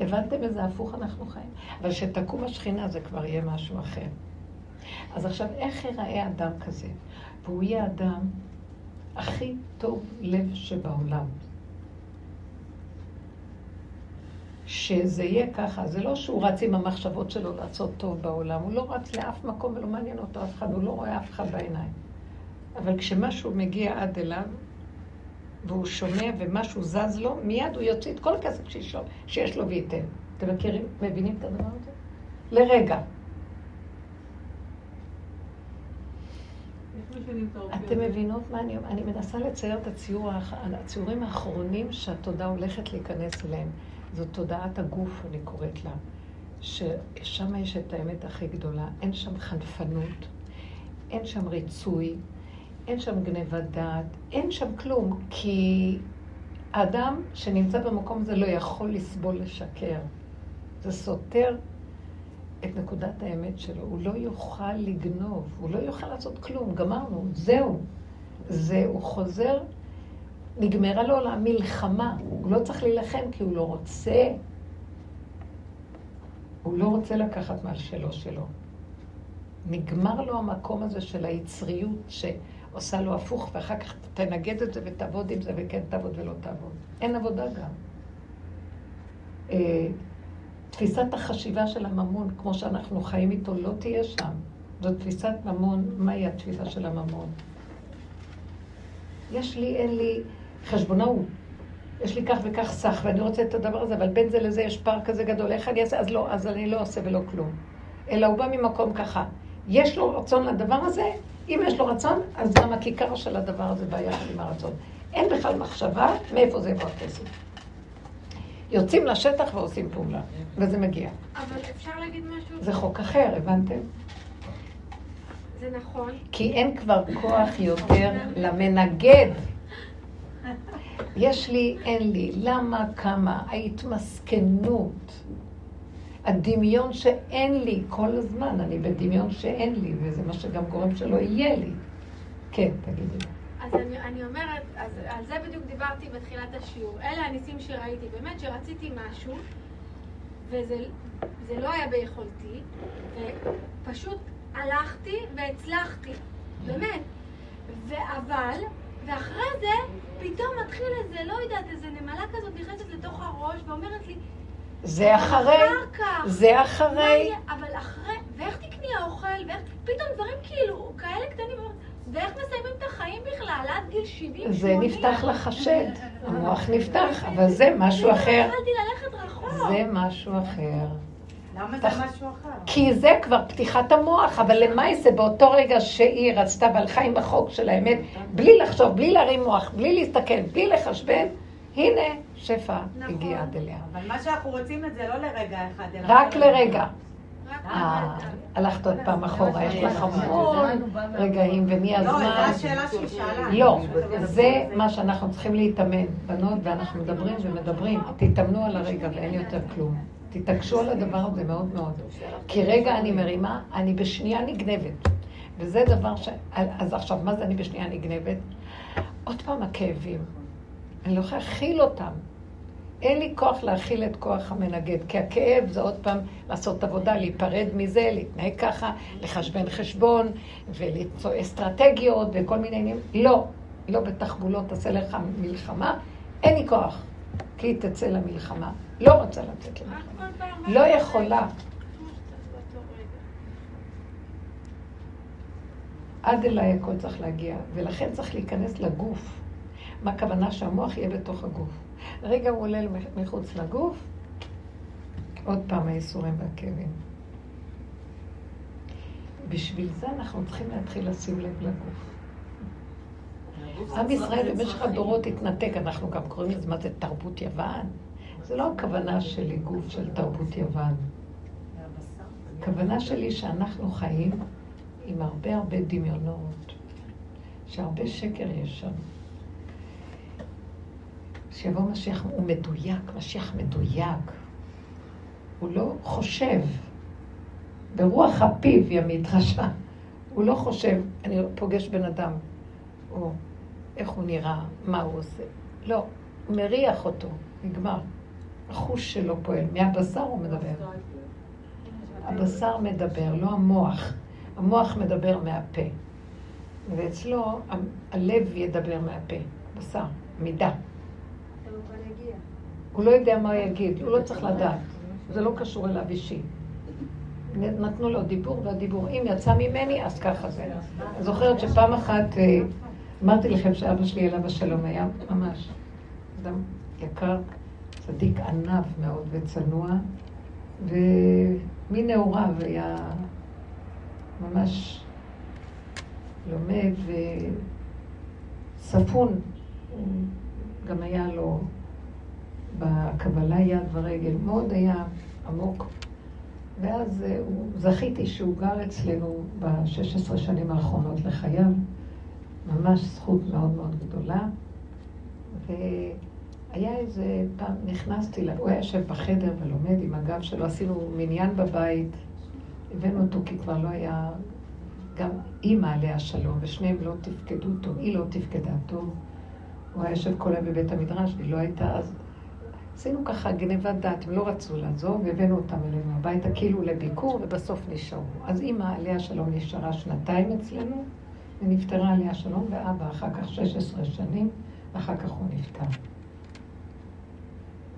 הבנתם איזה הפוך אנחנו חיים? אבל כשתקום השכינה זה כבר יהיה משהו אחר. אז עכשיו, איך ייראה אדם כזה? והוא יהיה אדם הכי טוב לב שבעולם. שזה יהיה ככה, זה לא שהוא רץ עם המחשבות שלו לעשות טוב בעולם, הוא לא רץ לאף מקום ולא מעניין אותו אף אחד, הוא לא רואה אף אחד בעיניים. אבל כשמשהו מגיע עד אליו, והוא שומע ומשהו זז לו, מיד הוא יוציא את כל הכסף שיש לו, שיש לו וייתן. אתם מכירים, מבינים את הדבר הזה? לרגע. אתם מבינות מה אני אומרת? אני מנסה לצייר את הציור, הציורים האחרונים שהתודה הולכת להיכנס אליהם. זו תודעת הגוף, אני קוראת לה. ששם יש את האמת הכי גדולה. אין שם חנפנות, אין שם ריצוי, אין שם גניבת דעת, אין שם כלום, כי האדם שנמצא במקום הזה לא יכול לסבול לשקר. זה סותר את נקודת האמת שלו. הוא לא יוכל לגנוב, הוא לא יוכל לעשות כלום, גמרנו, זהו. זה, הוא חוזר, נגמרה לו המלחמה. הוא לא צריך להילחם כי הוא לא רוצה. הוא לא רוצה לקחת מה שלו שלו. נגמר לו המקום הזה של היצריות שעושה לו הפוך, ואחר כך תנגד את זה ותעבוד עם זה, וכן תעבוד ולא תעבוד. אין עבודה גם. תפיסת החשיבה של הממון, כמו שאנחנו חיים איתו, לא תהיה שם. זו תפיסת ממון, מהי התפיסה של הממון? יש לי, אין לי, חשבונאות. יש לי כך וכך סך, ואני רוצה את הדבר הזה, אבל בין זה לזה יש פער כזה גדול. איך אני אעשה? אז לא, אז אני לא עושה ולא כלום. אלא הוא בא ממקום ככה. יש לו רצון לדבר הזה, אם יש לו רצון, אז גם הכיכר של הדבר הזה בא יחד עם הרצון. אין בכלל מחשבה מאיפה זה יבוא הכסף. יוצאים לשטח ועושים פעולה, וזה מגיע. אבל אפשר להגיד משהו? זה חוק אחר, הבנתם? זה נכון. כי אין כבר כוח יותר למנגד. יש לי, אין לי, למה, כמה, ההתמסכנות, הדמיון שאין לי כל הזמן, אני בדמיון שאין לי, וזה מה שגם גורם שלא יהיה לי. כן, תגידי. אז אני, אני אומרת, אז על זה בדיוק דיברתי בתחילת השיעור. אלה הניסים שראיתי, באמת שרציתי משהו, וזה לא היה ביכולתי, ופשוט הלכתי והצלחתי, באמת. אבל, ואחרי זה, פתאום מתחיל איזה, לא יודעת, איזה נמלה כזאת נכנסת לתוך הראש ואומרת לי, זה אחרי, זה אחרי. אבל אחרי, ואיך תקני האוכל, ואיך, פתאום דברים כאילו, כאלה קטנים, ואיך מסיימים את החיים בכלל, עד גיל 70, 80? זה נפתח לך השד, המוח נפתח, אבל זה משהו אחר. לא רחוק. זה משהו אחר. למה זה משהו אחר? כי זה כבר פתיחת המוח, אבל למאי זה באותו רגע שהיא רצתה והלכה עם החוק של האמת, בלי לחשוב, בלי להרים מוח, בלי להסתכל, בלי לחשבן, הנה שפע נכון. הגיע עד אליה. אבל מה שאנחנו רוצים את זה לא לרגע אחד. רק לרגע. אה. הלכת עוד פעם אחורה, יש לך המון רגעים, ומי לא, זו הזמן. השאלה שהיא שאלה. לא, זה מה שאנחנו צריכים להתאמן, בנות, ואנחנו מדברים ומדברים. תתאמנו על הרגע ואין יותר כלום. תתעקשו על הדבר הזה מאוד מאוד. כי רגע אני מרימה, אני בשנייה נגנבת. וזה דבר ש... אז עכשיו, מה זה אני בשנייה נגנבת? עוד פעם הכאבים. אני לא יכולה להכיל אותם. אין לי כוח להכיל את כוח המנגד, כי הכאב זה עוד פעם לעשות עבודה, להיפרד מזה, להתנהג ככה, לחשבן חשבון, ולמצוא אסטרטגיות וכל מיני עניינים. לא, לא בתחבולות תעשה לך מלחמה, אין לי כוח, כי היא תצא למלחמה. לא רוצה לצאת למלחמה. לא יכולה. עד אליי הכל צריך להגיע, ולכן צריך להיכנס לגוף. מה הכוונה שהמוח יהיה בתוך הגוף. רגע הוא עולה מחוץ לגוף, עוד פעם הייסורים והכאבים. בשביל זה אנחנו צריכים להתחיל לשים לב לגוף. עם ישראל במשך הדורות התנתק, אנחנו גם קוראים לזה מה זה תרבות יוון. זה לא הכוונה שלי גוף של תרבות יוון. הכוונה שלי שאנחנו חיים עם הרבה הרבה דמיונות, שהרבה שקר יש שם. שיבוא משיח, הוא מדויק, משיח מדויק. הוא לא חושב. ברוח הפיו ימית רשע. הוא לא חושב, אני פוגש בן אדם, או איך הוא נראה, מה הוא עושה. לא, הוא מריח אותו, נגמר. החוש שלו פועל. מהבשר הוא מדבר. הבשר מדבר, לא המוח. המוח מדבר מהפה. ואצלו הלב ידבר מהפה, בשר, מידה. הוא לא יודע מה יגיד, הוא לא צריך לדעת. זה לא קשור אליו אישי. נתנו לו דיבור, והדיבור, אם יצא ממני, אז ככה זה. זוכרת שפעם אחת, אה, אמרתי לכם שאבא שלי עליו השלום היה ממש אדם יקר, צדיק ענב מאוד וצנוע, ומנעוריו היה ממש לומד וספון. גם היה לו בקבלה יד ורגל, מאוד היה עמוק. ואז אה, זכיתי שהוא גר אצלנו ב-16 שנים האחרונות לחייו, ממש זכות מאוד מאוד גדולה. והיה איזה פעם, נכנסתי, הוא היה יושב בחדר ולומד עם הגב שלו, עשינו מניין בבית, הבאנו אותו כי כבר לא היה, גם אימא עליה שלום, ושניהם לא תפקדו טוב, היא לא תפקדה טוב. הוא היה יושב כל היום בבית המדרש, והיא לא הייתה אז. עשינו ככה גניבת דעת, הם לא רצו לעזוב, והבאנו אותם אלינו הביתה כאילו לביקור, ובסוף נשארו. אז אימא עליה שלום נשארה שנתיים אצלנו, ונפטרה עליה שלום, ואבא אחר כך 16 שנים, ואחר כך הוא נפטר.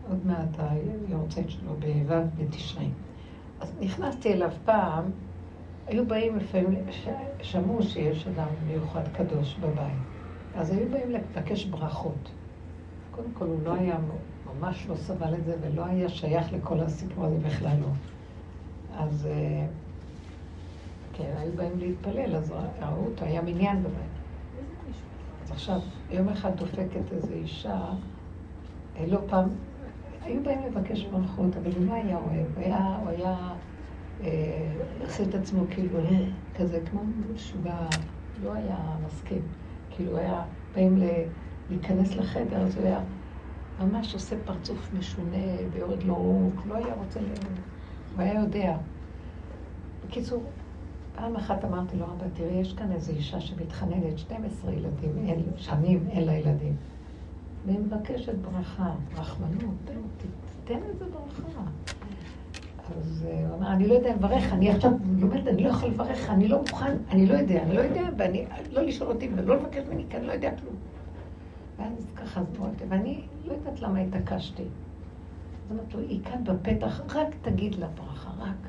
עוד מעט היורצייט שלו בו' בתשרי. אז נכנסתי אליו פעם, היו באים לפעמים, שמעו שיש אדם מיוחד קדוש בבית. אז היו באים לבקש ברכות. קודם כל, הוא לא היה, ממש לא סבל את זה, ולא היה שייך לכל הסיפור הזה בכלל לא. אז אה, כן, היו באים להתפלל, אז ראו אותו, היה מניין בבית. אז עכשיו, יום אחד דופקת איזו אישה, אה, לא פעם, היו באים לבקש ברכות, אבל הוא לא היה אוהב, הוא היה, הוא היה אה, עושה את עצמו כאילו כזה, כמו משוגע, לא היה מסכים. כאילו היה, באים להיכנס לחדר, אז הוא היה ממש עושה פרצוף משונה ויורד לו רוק, לא היה רוצה ל... הוא היה יודע. בקיצור, פעם אחת אמרתי לו, רבא, תראי, יש כאן איזו אישה שמתחננת, 12 ילדים, אין, שנים אין לה ילדים. והיא מבקשת ברכה, רחמנות, תן איזה ברכה. אז אה, הוא אמר, אני לא יודע לברך, אני עכשיו לומדת, אני לא יכול לברך, אני לא מוכן, אני לא יודע, אני לא יודע, ואני, לא לשאול אותי ולא לבקש ממני, כי אני לא יודע כלום. ואז ככה אז אמרתי, ואני לא יודעת למה התעקשתי. אז אמרתי לו, היא כאן בפתח, רק תגיד לה ברכה, רק.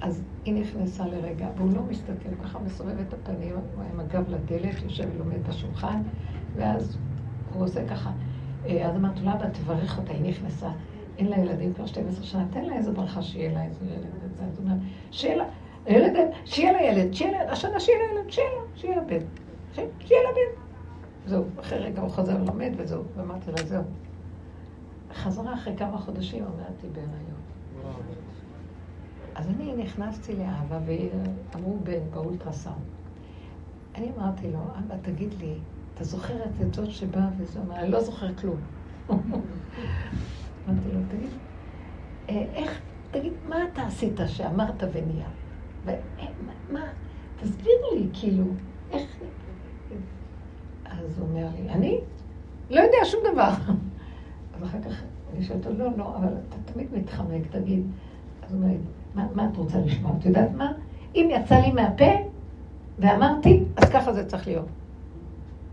אז היא נכנסה לרגע, והוא לא מסתכל, ככה מסובב את הפנים, הוא עם הגב לדלת, יושב ולומד בשולחן, ואז הוא עושה ככה. אה, אז אמרתי לו, אבא, תברך אותה, היא נכנסה. אין לה ילדים כבר 12 שנה, תן לה איזה ברכה שיהיה לה איזה ילד. זאת אומרת, שיהיה לה, ילד, שיהיה לה ילד, שיהיה לה, השנה שיהיה לה ילד, שיהיה לה, שיהיה לה בן. שיהיה לה בן. זהו, אחרי רגע הוא חזר ללמד וזהו, ואמרתי לה, זהו. חזרה אחרי כמה חודשים, אמרתי בהיריון. אז אני נכנסתי לאבא, ואמרו בן באולטרסאונד. אני אמרתי לו, אבא, תגיד לי, אתה זוכר את זאת שבאה וזה אומר, אני לא זוכר כלום. אמרתי לו, תגיד, אה, איך, תגיד, מה אתה עשית שאמרת ונהיה? ומה, תסביר לי, כאילו. אז הוא אומר לי, אני לא יודע שום דבר. אז אחר כך אני שואלת אותו, לא, לא, אבל אתה תמיד מתחמק, תגיד. אז הוא אומר, מה, מה את רוצה לשמוע? את יודעת מה? אם יצא לי מהפה ואמרתי, אז ככה זה צריך להיות.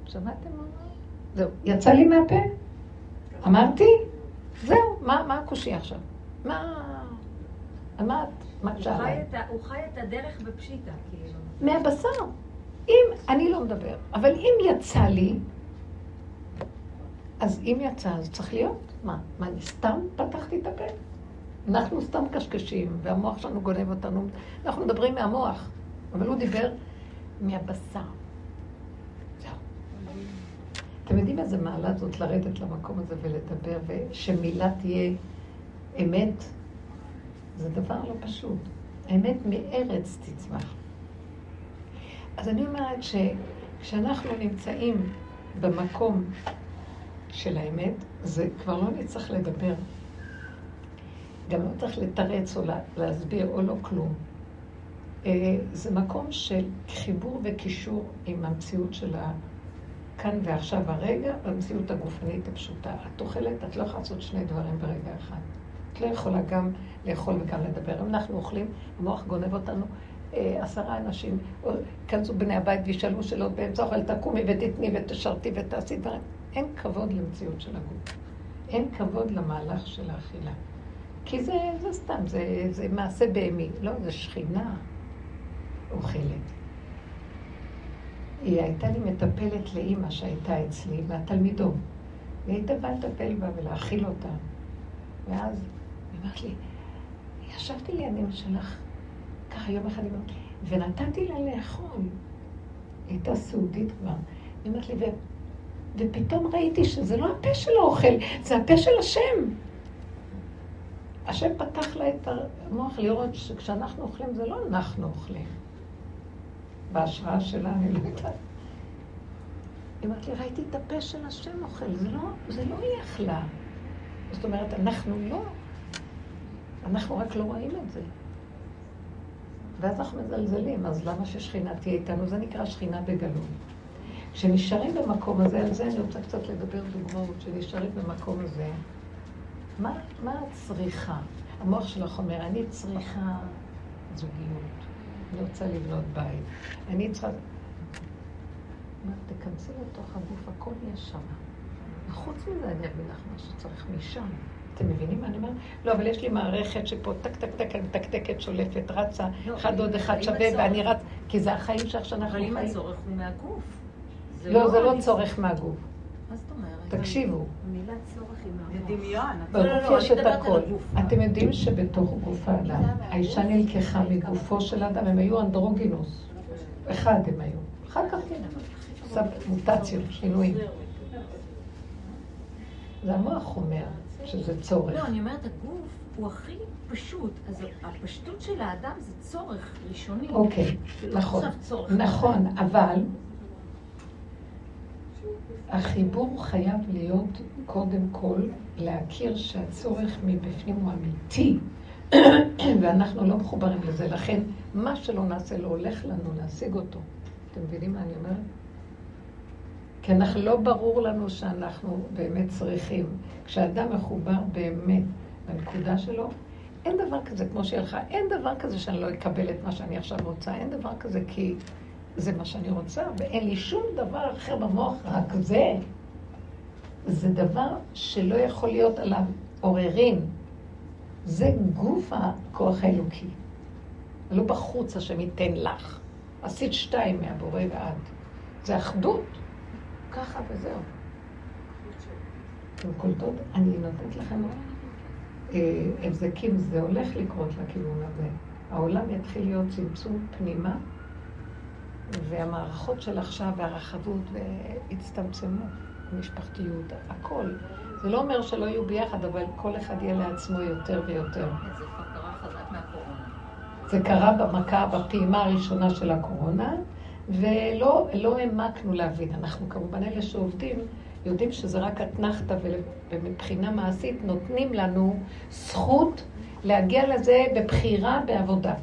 שמעתם מה? זהו, יצא לי מהפה, אמרתי, זהו, מה, מה הקושי עכשיו? מה... מה את? הוא חי את הדרך בפשיטה, כאילו. מהבשר. אם, אני לא מדבר, אבל אם יצא לי, אז אם יצא, אז צריך להיות. מה, מה, אני סתם פתחתי את הפה? אנחנו סתם קשקשים, והמוח שלנו גונב אותנו. אנחנו מדברים מהמוח, אבל הוא דיבר מהבשר. אתם יודעים איזה מעלה זאת לרדת למקום הזה ולדבר, ושמילה תהיה אמת? זה דבר לא פשוט. האמת מארץ תצמח. אז אני אומרת שכשאנחנו נמצאים במקום של האמת, זה כבר לא נצטרך לדבר. גם לא צריך לתרץ או להסביר או לא כלום. אה, זה מקום של חיבור וקישור עם המציאות של הכאן ועכשיו הרגע, והמציאות הגופנית הפשוטה. את אוכלת, את לא יכולה לעשות שני דברים ברגע אחד. את לא יכולה גם לאכול וגם לדבר. אם אנחנו אוכלים, המוח גונב אותנו. אה, עשרה אנשים, כנסו בני הבית וישאלו שאלות באמצע אוכל, תקומי ותתני ותשרתי ותעשי דברים. אין כבוד למציאות של הגוף. אין כבוד למהלך של האכילה. כי זה, זה סתם, זה, זה מעשה בהמי. לא, זה שכינה אוכלת. היא הייתה לי מטפלת לאימא שהייתה אצלי, מהתלמידות. והיא הייתה באה לטפל בה ולהאכיל אותה. ואז היא אמרת לי, ישבתי לימים שלך, ככה יום אחד היא אמרת לי, ונתתי לה לאכול. היא הייתה סעודית כבר. היא אמרת לי, ו... ופתאום ראיתי שזה לא הפה של האוכל, זה הפה של השם. השם פתח לה את המוח לראות שכשאנחנו אוכלים זה לא אנחנו אוכלים. בהשראה שלה, אני לא יודעת. היא אמרת לי, ראיתי את הפה של השם אוכל, זה לא, זה לא היא אכלה. זאת אומרת, אנחנו לא, אנחנו רק לא רואים את זה. ואז אנחנו מזלזלים, אז למה ששכינה תהיה איתנו? זה נקרא שכינה בגלות. כשנשארים במקום הזה, על זה אני רוצה קצת לדבר דוגמאות, כשנשארים במקום הזה, מה, מה את צריכה? המוח שלך אומר, אני צריכה זוגיות, אני רוצה לבנות בית, אני צריכה... מה, תכנסי לתוך הגוף, הכל יש שם. וחוץ מזה אני אביא לך מה שצריך משם. אתם מבינים מה אני אומרת? לא, אבל יש לי מערכת שפה טק טק טק, אני מתקתקת, שולפת, רצה, לא, אחד עוד אחד שווה, ואני רץ, כי זה החיים שאנחנו אבל חיים. אם הצורך הוא מהגוף. לא, זה לא צורך מהגוף. מה זאת אומרת? תקשיבו, המילה צורך היא זה מהגוף. דמיון. לא, לא, בגוף לא, יש אני את הכל. אתם יודעים שבתוך גוף האדם, האישה נלקחה מגופו של האדם, הם היו אנדרוגינוס. אחד הם היו. אחר כך כן, עשה מוטציות, שינויים. זה המוח אומר שזה לא, צורך. אני אומרת, הגוף הוא הכי פשוט. אז הפשטות של האדם זה צורך ראשוני. אוקיי, לא נכון. צורך. נכון, אבל החיבור חייב להיות קודם כל להכיר שהצורך מבפנים הוא אמיתי, [COUGHS] ואנחנו לא מחוברים לזה. לכן, מה שלא נעשה לא הולך לנו להשיג אותו. אתם מבינים מה אני אומרת? כי אנחנו לא ברור לנו שאנחנו באמת צריכים. כשאדם מחובר באמת לנקודה שלו, אין דבר כזה, כמו שיהיה לך, אין דבר כזה שאני לא אקבל את מה שאני עכשיו רוצה, אין דבר כזה כי זה מה שאני רוצה, ואין לי שום דבר אחר במוח, רק זה. זה דבר שלא יכול להיות עליו עוררין. זה גוף הכוח האלוקי. לא בחוץ השם ייתן לך. עשית שתיים מהבורא ועד. זה אחדות. ככה וזהו. אתם קולטות? אני נותנת לכם אה, הבזקים, זה הולך לקרות לכיוון הזה. העולם יתחיל להיות צמצום פנימה, והמערכות של עכשיו והרחבות יצטמצמו, המשפחתיות, הכל. זה לא אומר שלא יהיו ביחד, אבל כל אחד יהיה לעצמו יותר ויותר. זה כבר קרה חזק מהקורונה. זה קרה במכה, בפעימה הראשונה של הקורונה, ולא לא העמקנו להבין. אנחנו כמובן אלה שעובדים, יודעים שזה רק אתנחתא, ומבחינה מעשית נותנים לנו זכות להגיע לזה בבחירה בעבודה.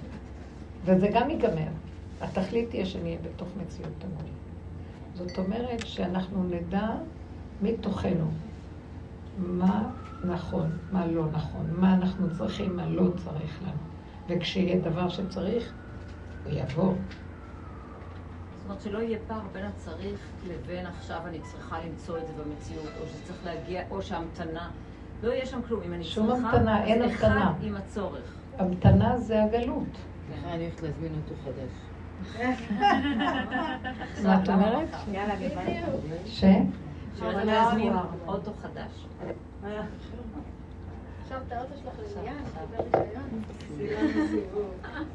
וזה גם ייגמר. התכלית תהיה שנהיה בתוך מציאות תמונה. זאת אומרת שאנחנו נדע מתוכנו מה נכון, מה לא נכון, מה אנחנו צריכים, מה לא צריך לנו. וכשיהיה דבר שצריך, הוא יבוא. זאת אומרת שלא יהיה פער בין הצריך לבין עכשיו אני צריכה למצוא את זה במציאות, או שצריך להגיע, או שהמתנה. לא יהיה שם כלום. אם אני שום צריכה, המתנה, אין אחד המתנה. עם הצורך. המתנה זה הגלות. אני הולכת להזמין אותו חדש. מה את אומרת? יאללה. ש? אבל להזמין אוטו חדש. עכשיו את האוטו שלך לליאן, תקבל רישיון. זאת אומרת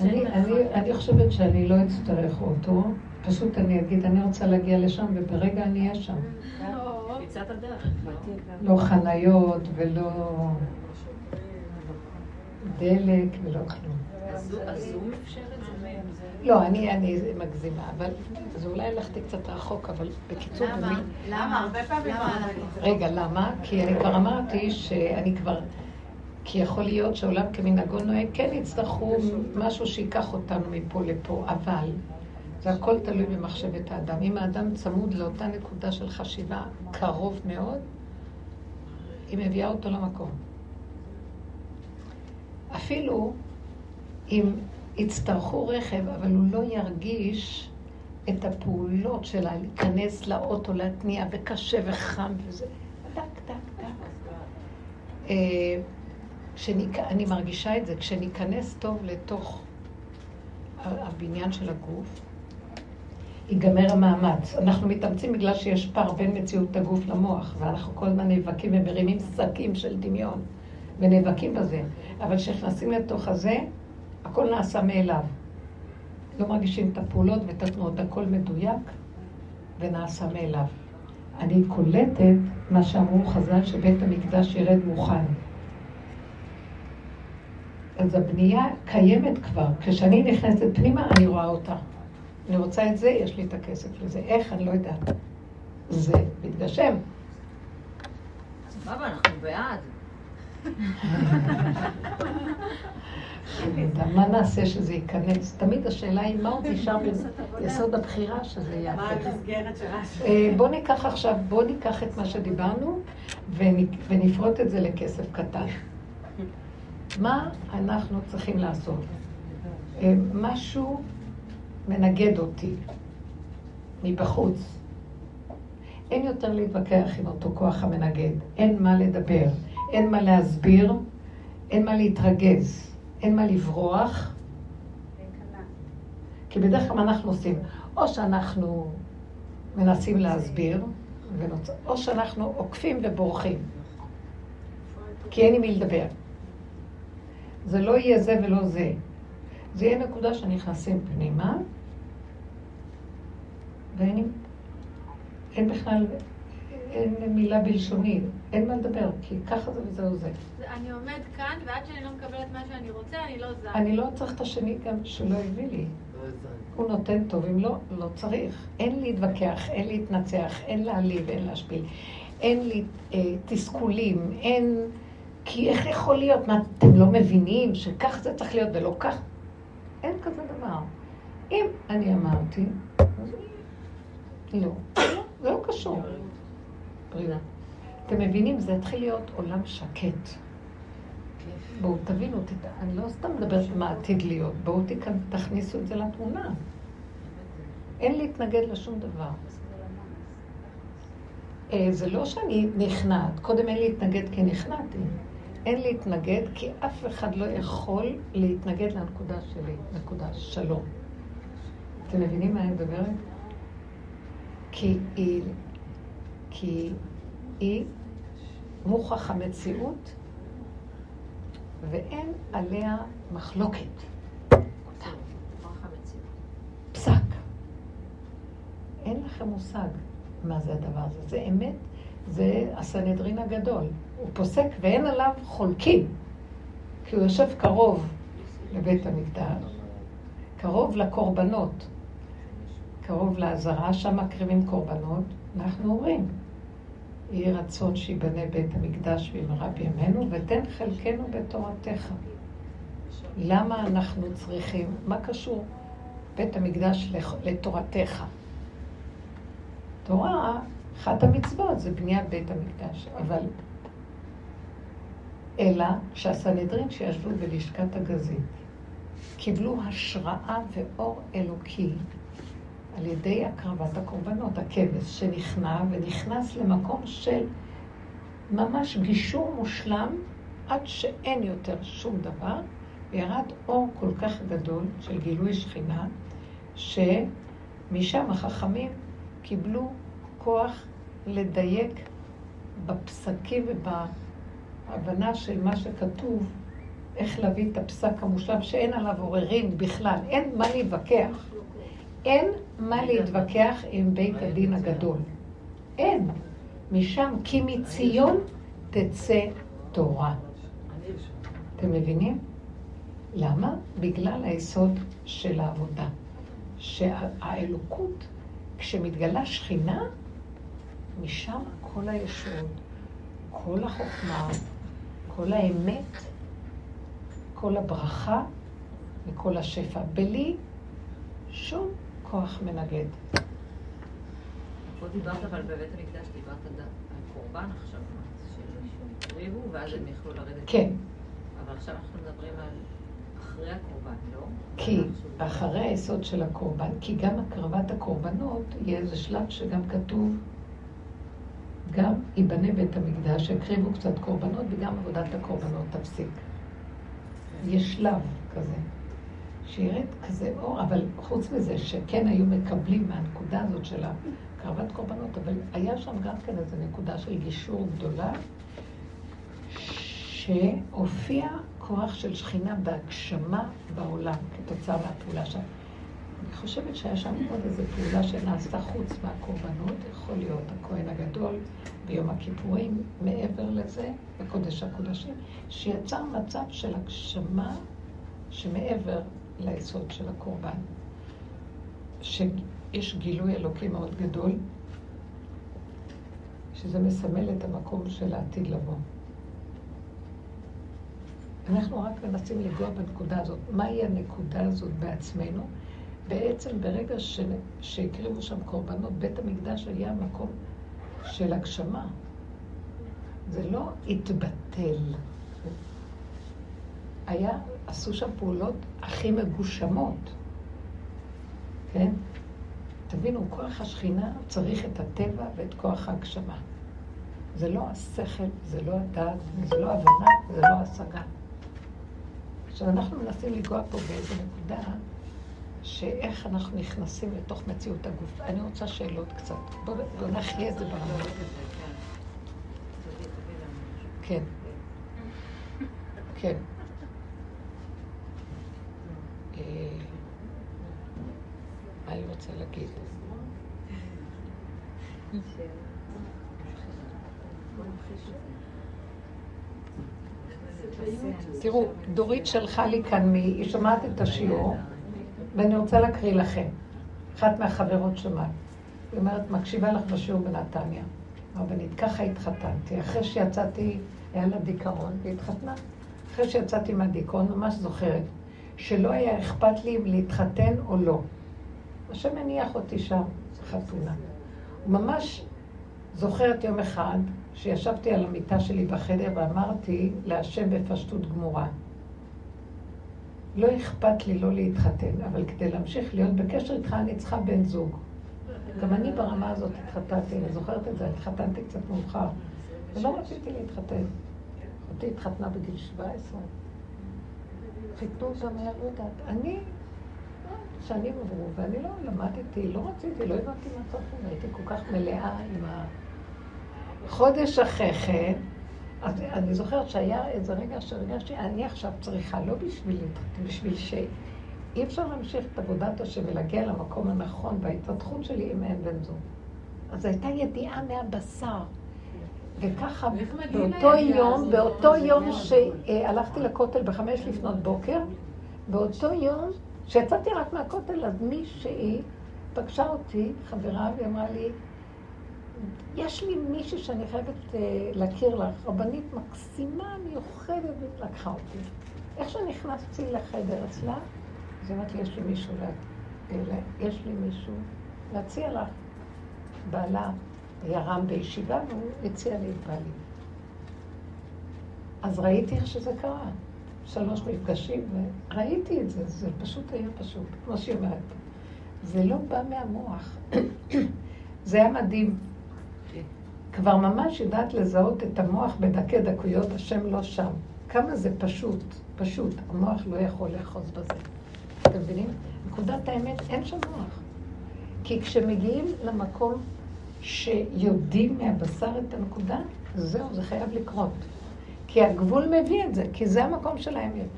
אני, חושבת שאני לא אצטרך אותו, פשוט אני אגיד, אני רוצה להגיע לשם, וברגע אני אהיה שם. הדרך. לא? חניות ולא... דלק ולא כלום. הזום אפשר את זה? לא, אני, אני מגזימה, אבל זה אולי הלכתי קצת רחוק, אבל בקיצור, למה? למה? הרבה פעמים. רגע, למה? כי אני כבר אמרתי שאני כבר... כי יכול להיות שעולם כמנהגו נוהג, כן יצטרכו משהו שייקח אותנו מפה לפה, אבל זה הכל תלוי במחשבת האדם. אם האדם צמוד לאותה נקודה של חשיבה קרוב מאוד, היא מביאה אותו למקום. אפילו אם יצטרכו רכב, אבל הוא לא ירגיש את הפעולות שלה, להיכנס לאוטו, להתניע, וקשה וחם וזה, דק, דק, דק. כשניק- אני מרגישה את זה, כשניכנס טוב לתוך הבניין של הגוף, ייגמר המאמץ. אנחנו מתאמצים בגלל שיש פער בין מציאות הגוף למוח, ואנחנו כל הזמן נאבקים ומרימים שקים של דמיון, ונאבקים בזה. אבל כשנכנסים לתוך הזה, הכל נעשה מאליו. לא מרגישים את הפעולות ואת התנועות, הכל מדויק ונעשה מאליו. אני קולטת מה שאמרו חז"ל, שבית המקדש ירד מוכן. אז הבנייה קיימת כבר. כשאני נכנסת פנימה, אני רואה אותה. אני רוצה את זה, יש לי את הכסף לזה. איך? אני לא יודעת. זה מתגשם. סבבה, אנחנו בעד. מה נעשה שזה ייכנס? תמיד השאלה היא מה עוד נשאר ביסוד הבחירה שזה מה יעשה. המסגרת של רש"י? אה, בוא ניקח עכשיו, בוא ניקח את מה שדיברנו ונ- ונפרוט את זה לכסף קטן. מה אנחנו צריכים לעשות? אה, משהו מנגד אותי מבחוץ. אין יותר להתווכח עם אותו כוח המנגד, אין מה לדבר, אין מה להסביר, אין מה להתרגז, אין מה לברוח, כי בדרך כלל אנחנו עושים? או שאנחנו מנסים להסביר, ונוצ... או שאנחנו עוקפים ובורחים, כי אין עם מי לדבר. זה לא יהיה זה ולא זה. זה יהיה נקודה שנכנסים פנימה, ואין אין בכלל, אין מילה בלשוני, אין מה לדבר, כי ככה זה וזהו זה. אני עומד כאן, ועד שאני לא מקבלת מה שאני רוצה, אני לא זז. אני לא צריך את השני גם שהוא לא הביא לי. הוא נותן טוב, אם לא, לא צריך. אין להתווכח, אין להתנצח, אין להעליב, אין להשפיל. אין לי אה, תסכולים, אין... כי איך יכול להיות? מה, אתם לא מבינים שכך זה צריך להיות ולא כך? אין כזה דבר. אם אני אמרתי, לא. זה לא קשור. בריאות. אתם מבינים? זה התחיל להיות עולם שקט. בואו תבינו. אני לא סתם מדברת מה עתיד להיות, בואו תכנ... תכניסו את זה לתמונה. אין להתנגד לשום דבר. אה, זה לא שאני נכנעת, קודם אין להתנגד כי נכנעתי. אין להתנגד כי אף אחד לא יכול להתנגד לנקודה שלי, נקודה שלום. אתם מבינים מה אני מדברת? כי היא, כי היא מוכח המציאות ואין עליה מחלוקת. פסק. אין לכם מושג מה זה הדבר הזה. זה אמת, זה הסנהדרין הגדול. הוא פוסק ואין עליו חולקים. כי הוא יושב קרוב לבית המקדש, קרוב לקורבנות, קרוב לעזרה, שם מקריבים קורבנות. אנחנו אומרים, יהי רצון שיבנה בית המקדש במהרה בימינו, ותן חלקנו בתורתך. למה אנחנו צריכים, מה קשור בית המקדש לתורתך? תורה, אחת המצוות זה בניית בית המקדש, אבל אלא שהסנהדרין שישבו בלשכת הגזית קיבלו השראה ואור אלוקי על ידי הקרבת הקורבנות, הכבש שנכנע ונכנס למקום של ממש גישור מושלם עד שאין יותר שום דבר, וירד אור כל כך גדול של גילוי שכינה, שמשם החכמים קיבלו כוח לדייק בפסקים ובהבנה של מה שכתוב, איך להביא את הפסק המושלם, שאין עליו עוררין בכלל, אין מה להתווכח. אין מה להתווכח עם בית הדין הגדול. אין. משם, כי מציון תצא תורה. אתם מבינים? למה? בגלל היסוד של העבודה. שהאלוקות, כשמתגלה שכינה, משם כל הישועות, כל החוכמה, כל האמת, כל הברכה וכל השפע. בלי שום כוח מנגד. פה דיברת אבל בבית המקדש, דיברת על קורבן עכשיו, שהקריבו ואז הם יכלו לרדת. כן. אבל עכשיו אנחנו מדברים על אחרי הקורבן, לא? כי אחרי היסוד של הקורבן, כי גם הקרבת הקורבנות, יהיה איזה שלב שגם כתוב, גם ייבנה בית המקדש, יקריבו קצת קורבנות וגם עבודת הקורבנות תפסיק. יש שלב כזה, שירד כזה אור, אבל חוץ מזה שכן היו מקבלים מהנקודה הזאת של הקרבת קורבנות, אבל היה שם גם כן איזו נקודה של גישור גדולה, שהופיע כוח של שכינה בהגשמה בעולם כתוצאה מהפעולה שם. אני חושבת שהיה שם עוד איזו פעולה שנעשתה חוץ מהקורבנות, יכול להיות הכהן הגדול ביום הכיפורים, מעבר לזה, בקודש הקודשים, שיצר מצב של הגשמה שמעבר ליסוד של הקורבן. שיש גילוי אלוקי מאוד גדול, שזה מסמל את המקום של העתיד לבוא. אנחנו רק מנסים לגוע בנקודה הזאת. מהי הנקודה הזאת בעצמנו? בעצם ברגע שהקריבו שם קורבנות, בית המקדש היה מקום של הגשמה. זה לא התבטל. היה, עשו שם פעולות הכי מגושמות, כן? תבינו, כוח השכינה צריך את הטבע ואת כוח ההגשמה. זה לא השכל, זה לא הדעת, זה לא הבנה, זה לא השגה. עכשיו, אנחנו מנסים לנגוע פה באיזו נקודה, שאיך אנחנו נכנסים לתוך מציאות הגוף. אני רוצה שאלות קצת. בואו בוא נחיה את זה ברמה. כן. כן. אה, מה אני רוצה להגיד? תראו, דורית שלחה לי כאן, היא שומעת את השיעור, ואני רוצה להקריא לכם. אחת מהחברות שומעת. היא אומרת, מקשיבה לך בשיעור בנתניה. רבנית, ככה התחתנתי. אחרי שיצאתי, היה לה דיכאון, והיא התחתנה. אחרי שיצאתי מהדיכאון, ממש זוכרת, שלא היה אכפת לי אם להתחתן או לא. השם הניח אותי שם, חתונה. ממש זוכרת יום אחד, שישבתי על המיטה שלי בחדר ואמרתי להשם בפשטות גמורה, לא אכפת לי לא להתחתן, אבל כדי להמשיך להיות בקשר איתך אני צריכה בן זוג. גם אני ברמה הזאת התחתנתי, אני זוכרת את זה, התחתנתי קצת מאוחר, ולא רציתי להתחתן. אותי התחתנה בגיל 17. חיתנו אותה מהר, לא יודעת. אני, שנים עברו, ואני לא למדתי, לא רציתי, לא הבנתי מה צריך, הייתי כל כך מלאה עם ה... חודש אחרי כן, אז אני זוכרת שהיה איזה רגע שהרגשתי, אני עכשיו צריכה, לא בשביל, בשביל ש... אי אפשר להמשיך את עבודת השם ולהגיע למקום הנכון בהתפתחות שלי אם אין בן זוג. אז הייתה ידיעה מהבשר. וככה, באותו יום, באותו יום שהלכתי לכותל בחמש לפנות בוקר, באותו יום שיצאתי רק מהכותל, אז מישהי פגשה אותי, חברה, והיא אמרה לי, יש לי מישהי שאני חייבת uh, להכיר לך, רבנית מקסימה, מיוחדת, ולקחה אותי. איך שנכנסתי לחדר אצלה, אז אמרתי יש לי מישהו. יש לי מישהו להציע לך. בעלה היה רם בישיבה, והוא הציע לי את בעלי. אז ראיתי איך שזה קרה. שלוש מפגשים, וראיתי את זה, זה פשוט היה פשוט, כמו שהיא אומרת. זה לא בא מהמוח. [COUGHS] זה היה מדהים. כבר ממש יודעת לזהות את המוח בדקי דקויות, השם לא שם. כמה זה פשוט, פשוט, המוח לא יכול לאחוז בזה. אתם מבינים? נקודת האמת, אין שם מוח. כי כשמגיעים למקום שיודעים מהבשר את הנקודה, זהו, זה חייב לקרות. כי הגבול מביא את זה, כי זה המקום של האמת.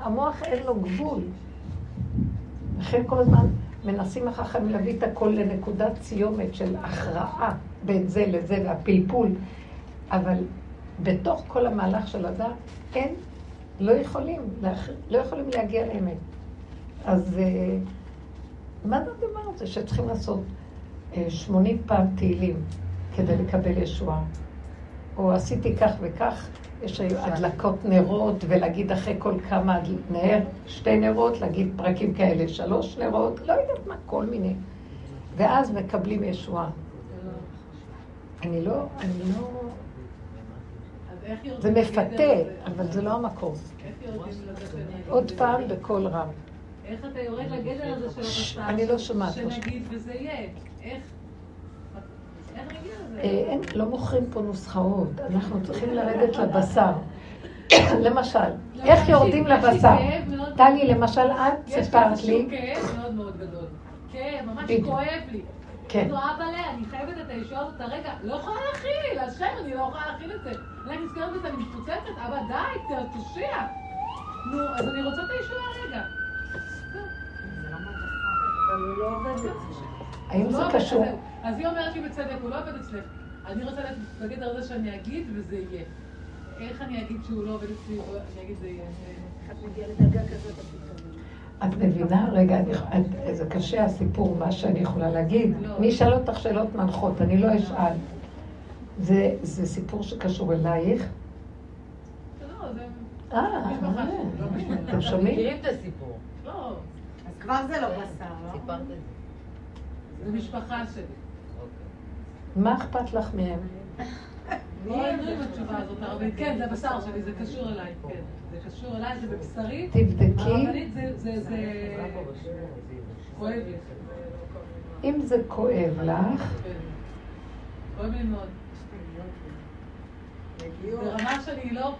המוח אין לו גבול. לכן כל הזמן מנסים החכמים להביא את הכל לנקודת סיומת של הכרעה בין זה לזה והפלפול, אבל בתוך כל המהלך של הדת אין לא יכולים, לא יכולים להגיע לאמת. אז אה, מה זה הדבר הזה שצריכים לעשות 80 אה, פעם תהילים כדי לקבל ישועה? או עשיתי כך וכך, יש היו הדלקות נרות, ולהגיד אחרי כל כמה נר, שתי נרות, להגיד פרקים כאלה, שלוש נרות, לא יודעת מה, כל מיני. ואז מקבלים ישועה. אני לא, אני לא... זה מפתה, אבל זה לא המקום. עוד פעם בקול רם. איך אתה יורד לגדר הזה של הבשר? אני לא שומעת. שנגיד וזה יהיה. איך? אה, לא מוכרים פה נוסחאות, אנחנו צריכים לרדת לבשר. [COUGHS] למשל, לא, איך יורדים לבשר? טלי, למשל, את סיפרת לי... יש כאב מאוד מאוד גדול. כאב, ממש כואב לי. כן. אבאלה, אני חייבת את הישועה הזאת הרגע, לא יכולה להכיל, השם, אני לא יכולה להכיל את זה. אני נזכרת בזה, אני מתפוצצת, אבא, די, תושיע. נו, אז אני רוצה את הישועה הרגע. האם זה לא קשור? אז היא אומרת לי בצדק, הוא לא עובד אצלך. אני רוצה להגיד על זה שאני אגיד וזה יהיה. איך אני אגיד שהוא לא עובד אצלי, אני אגיד זה יהיה. את מבינה? רגע, זה קשה הסיפור, מה שאני יכולה להגיד. לא. מי ישאל אותך שאלות מנחות, אני לא אשאל. זה סיפור שקשור אלייך. לא, אה, אה, אתם שומעים? מכירים את הסיפור. לא. אז כבר זה לא בשר, לא? סיפרת את זה. זה משפחה שלי. מה אכפת לך מהם? [LAUGHS] לא. כן, זה הבשר שלי, זה קשור אליי, כן. זה קשור אליי, זה בבשרי. תבדקי. הרבנית זה כואב לי. אם זה כואב לך... כן. כואב לי מאוד. ברמה שאני לא...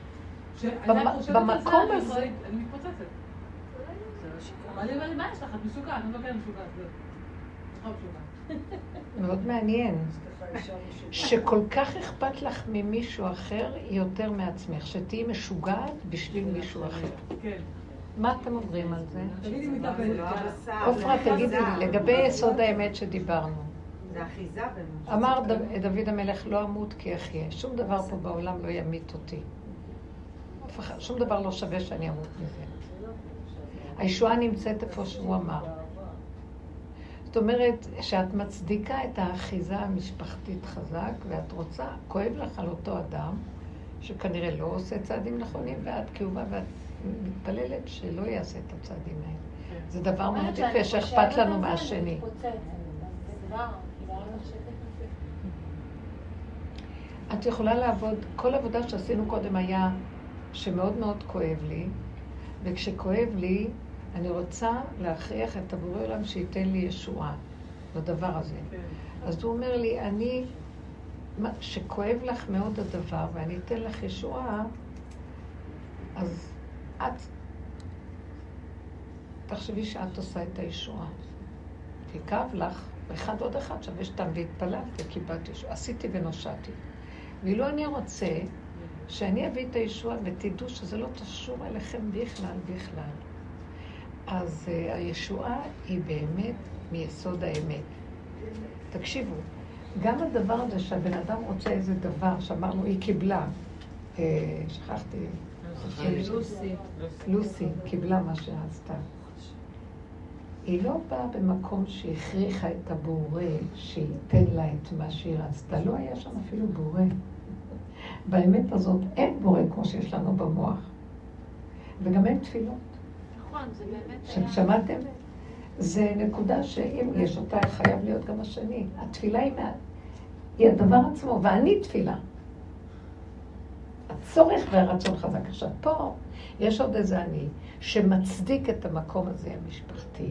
במקום הזה... אני מתפוצצת. מה יש לך? את משוגעת, אני לא כן משוגעת. מאוד מעניין. שכל כך אכפת לך ממישהו אחר יותר מעצמך, שתהיי משוגעת בשביל מישהו אחר. כן. מה אתם אומרים על זה? עופרה, תגידי לי, לגבי יסוד האמת שדיברנו. זה אחיזה במה. אמר דוד המלך, לא אמות כי אחיה. שום דבר פה בעולם לא ימית אותי. שום דבר לא שווה שאני אמות מזה. הישועה נמצאת איפה שהוא אמר. זאת אומרת, שאת מצדיקה את האחיזה המשפחתית חזק, ואת רוצה, כואב לך על אותו אדם, שכנראה לא עושה צעדים נכונים, ואת כאובה, ואת מתפללת שלא יעשה את הצעדים האלה. כן. זה דבר מאוד יפה שאכפת לנו מהשני. את יכולה לעבוד, כל עבודה שעשינו קודם היה שמאוד מאוד כואב לי, וכשכואב לי, אני רוצה להכריח את הבורא עולם שייתן לי ישועה לדבר הזה. כן. אז הוא אומר לי, אני, שכואב לך מאוד הדבר ואני אתן לך ישועה, אז את, תחשבי שאת עושה את הישועה. תכאב לך, אחד עוד אחד שווה שתם והתפללת וקיבלתי ישועה. עשיתי ונושעתי. ואילו אני רוצה שאני אביא את הישועה ותדעו שזה לא קשור אליכם בכלל, בכלל. אז uh, הישועה היא באמת מיסוד האמת. תקשיבו, גם הדבר הזה שהבן אדם רוצה איזה דבר, שאמרנו, היא קיבלה, uh, שכחתי, לוסי. לוסי קיבלה מה שעשתה. היא לא באה במקום שהכריחה את הבורא שייתן לה את מה שהיא רצתה. לא היה שם אפילו בורא. באמת הזאת אין בורא כמו שיש לנו במוח. וגם אין תפילות. נכון, שמעתם? זה נקודה שאם יש אותה, חייב להיות גם השני. התפילה היא, מה... היא הדבר עצמו, ואני תפילה. הצורך והרצון חזק. עכשיו, פה יש עוד איזה אני שמצדיק את המקום הזה המשפחתי,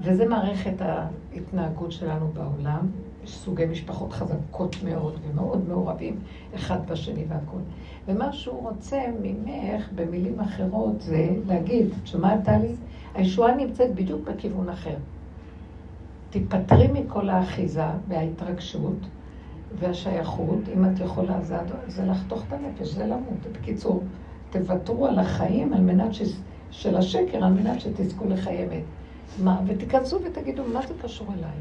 וזה מערכת ההתנהגות שלנו בעולם. סוגי משפחות חזקות מאוד ומאוד מעורבים אחד בשני והכול. ומה שהוא רוצה ממך, במילים אחרות, זה להגיד, את שומעת טלי? הישועה נמצאת בדיוק בכיוון אחר. תיפטרי מכל האחיזה וההתרגשות והשייכות, אם את יכולה, זה, זה לחתוך את הנפש, זה למות. בקיצור, תוותרו על החיים על מנת ש... של השקר, על מנת שתזכו לחיי אמת. מה, ותיכנסו ותגידו, מה זה קשור אליי?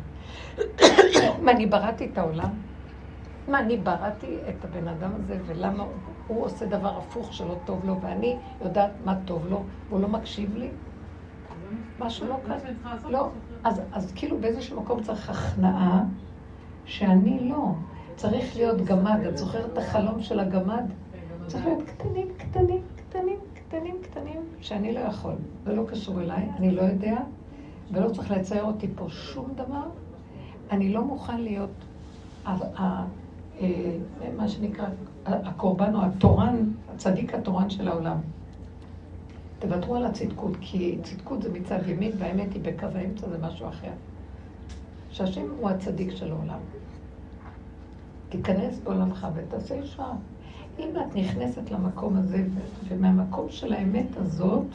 מה, אני בראתי את העולם? מה, אני בראתי את הבן אדם הזה, ולמה הוא עושה דבר הפוך שלא טוב לו, ואני יודעת מה טוב לו, והוא לא מקשיב לי? משהו לא כאן. לא. אז, אז כאילו באיזשהו מקום צריך הכנעה שאני לא. צריך להיות גמד. את זוכרת את החלום של הגמד? צריך להיות קטנים, קטנים, קטנים, קטנים, קטנים, שאני לא יכול. זה לא קשור אליי, אני לא יודע, ולא צריך לצייר אותי פה שום דבר. אני לא מוכן להיות אה, מה שנקרא הקורבן או התורן, הצדיק התורן של העולם. תוותרו על הצדקות, כי צדקות זה מצד ימין והאמת היא בקו האמצע, זה משהו אחר. שהשם הוא הצדיק של העולם. תיכנס בעולמך ותעשה ישר. אם את נכנסת למקום הזה, ומהמקום של האמת הזאת,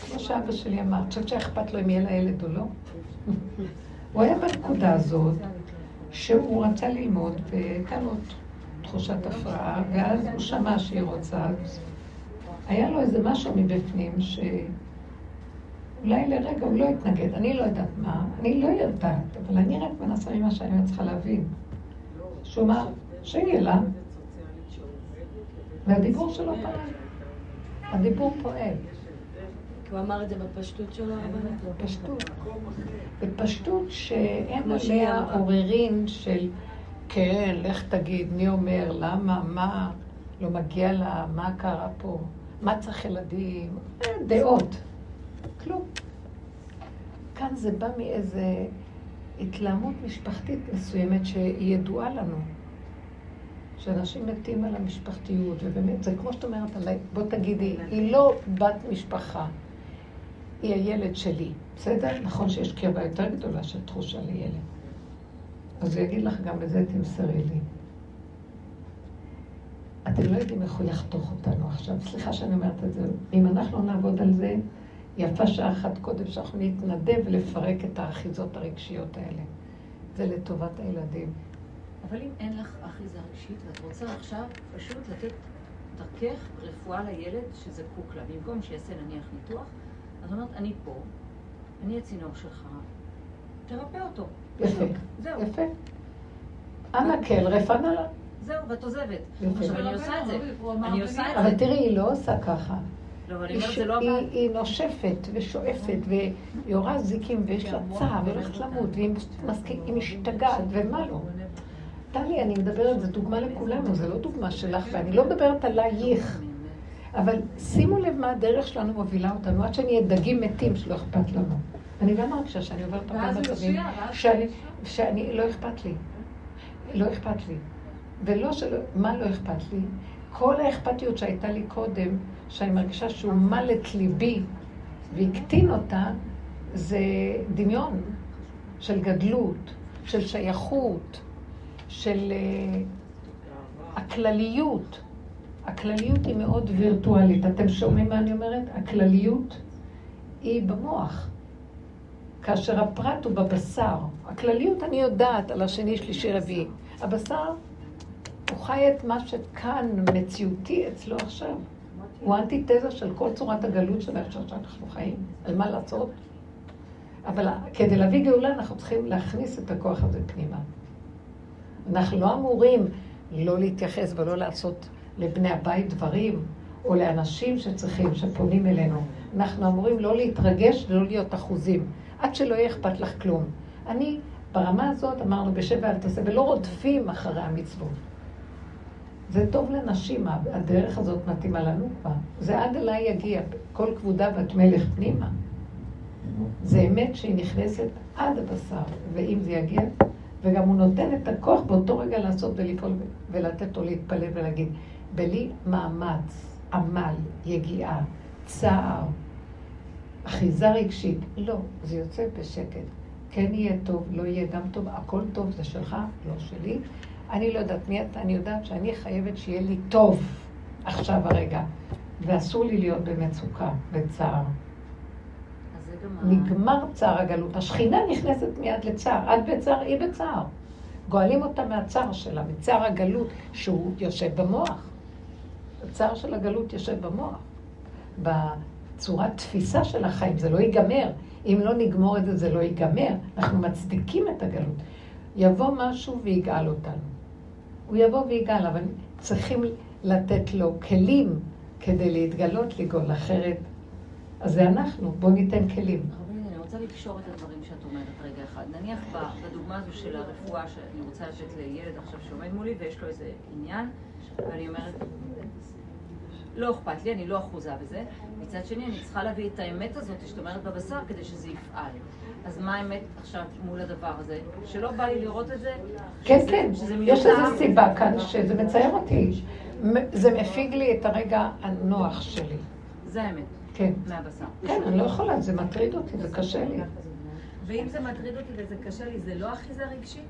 כמו שאבא שלי אמר, את חושבת שאכפת לו אם יהיה לה ילד או לא? [LAUGHS] הוא היה בנקודה הזאת, שהוא רצה ללמוד, והייתה לו תחושת הפרעה, ואז הוא שמע שהיא רוצה, היה לו איזה משהו מבפנים שאולי לרגע הוא לא התנגד, אני לא יודעת מה, אני לא יודעת, אבל אני רק מנסה ממה שאני צריכה להבין. שהוא אמר, שיהיה לה. והדיבור שלו פועל. הדיבור פועל. הוא אמר את זה בפשטות שלו, הרבנית? בפשטות. בפשטות שאין עליה עוררין של כן, לך תגיד, מי אומר, למה, מה, לא מגיע לה, מה קרה פה. מה צריך ילדים? דעות. כלום. כאן זה בא מאיזה התלהמות משפחתית מסוימת שהיא ידועה לנו. שאנשים מתים על המשפחתיות, ובאמת, זה כמו שאת אומרת בוא תגידי, היא לא בת משפחה, היא הילד שלי, בסדר? נכון שיש קרבה יותר גדולה של תחושה לילד. אז הוא יגיד לך, גם בזה תמסרי לי. אתם לא יודעים איך הוא יחתוך אותנו עכשיו. סליחה שאני אומרת את זה. אם אנחנו נעבוד על זה, יפה שעה אחת קודם שאנחנו נתנדב לפרק את האחיזות הרגשיות האלה. זה לטובת הילדים. אבל אם אין לך אחיזה רגשית ואת רוצה עכשיו פשוט לתת דרכך רפואה לילד שזקוק לה, במקום שיעשה נניח ניתוח, אז אומרת, אני פה, אני הצינור שלך, תרפא אותו. יפה. זהו. יפה. אנא כן, רפנה לה. זהו, ואת עוזבת. עכשיו, אני עושה את זה. אני עושה את זה. אבל תראי, היא לא עושה ככה. לא, לא. היא נושפת ושואפת, ויורה זיקים, ויש לה צער, והיא הולכת למות, והיא משתגעת, ומה לא. טלי, אני מדברת, זו דוגמה לכולנו, זו לא דוגמה שלך, ואני לא מדברת עלייך. אבל שימו לב מה הדרך שלנו מובילה אותנו, עד שנהיה דגים מתים שלא אכפת לנו. אני גם מרגישה שאני עוברת הרבה מצבים, שאני, לא אכפת לי. לא אכפת לי. ולא שלא, מה לא אכפת לי? כל האכפתיות שהייתה לי קודם, שאני מרגישה שהוא מל את ליבי והקטין אותה, זה דמיון של גדלות, של שייכות, של uh, הכלליות. הכלליות היא מאוד וירטואלית. אתם שומעים מה אני אומרת? הכלליות היא במוח. כאשר הפרט הוא בבשר. הכלליות אני יודעת על השני, שלישי, רביעי. הבשר, הוא חי את מה שכאן מציאותי אצלו עכשיו. הוא אנטיתזה של כל צורת הגלות של איך שאנחנו חיים. על מה לעשות? אבל כדי להביא גאולה אנחנו צריכים להכניס את הכוח הזה פנימה. אנחנו לא אמורים לא להתייחס ולא לעשות לבני הבית דברים, או לאנשים שצריכים, שפונים אלינו. אנחנו אמורים לא להתרגש ולא להיות אחוזים, עד שלא יהיה אכפת לך כלום. אני, ברמה הזאת, אמרנו בשבע אל תעשה, ולא רודפים אחרי המצוות. זה טוב לנשים, הדרך הזאת מתאימה לנו כבר. זה עד אליי יגיע, כל כבודה בת מלך פנימה. זה אמת שהיא נכנסת עד הבשר, ואם זה יגיע, וגם הוא נותן את הכוח באותו רגע לעשות ולפעול ולתת לו להתפלל ולהגיד, בלי מאמץ, עמל, יגיעה, צער, אחיזה רגשית, לא, זה יוצא בשקט. כן יהיה טוב, לא יהיה גם טוב, הכל טוב, זה שלך, לא שלי. אני לא יודעת מי אתה, אני יודעת שאני חייבת שיהיה לי טוב עכשיו הרגע, ואסור לי להיות במצוקה, בצער. נגמר צער הגלות. השכינה נכנסת מיד לצער. את בצער, היא בצער. גואלים אותה מהצער שלה, מצער הגלות, שהוא יושב במוח. הצער של הגלות יושב במוח. בצורת תפיסה של החיים, זה לא ייגמר. אם לא נגמור את זה, זה לא ייגמר. אנחנו מצדיקים את הגלות. יבוא משהו ויגאל אותנו. הוא יבוא ויגאל, אבל צריכים לתת לו כלים כדי להתגלות, לגאול, אחרת. אז זה אנחנו, בואו ניתן כלים. אני רוצה לקשור את הדברים שאת אומרת רגע אחד. נניח בדוגמה הזו של הרפואה שאני רוצה לתת לילד עכשיו שעומד מולי ויש לו איזה עניין, ואני אומרת, לא אכפת לי, אני לא אחוזה בזה. מצד שני, אני צריכה להביא את האמת הזאת שאת אומרת בבשר כדי שזה יפעל. אז מה האמת עכשיו מול הדבר הזה? שלא בא לי לראות את זה? כן, שזה, כן, שזה יש איזו סיבה כאן שזה מצייר אותי. זה מפיג לי את הרגע הנוח שלי. זה האמת. כן. מהבשר. כן, אני לא יכולה, זה מטריד אותי, זה קשה לי. ואם זה מטריד אותי וזה קשה לי, זה לא אחיזה רגשית?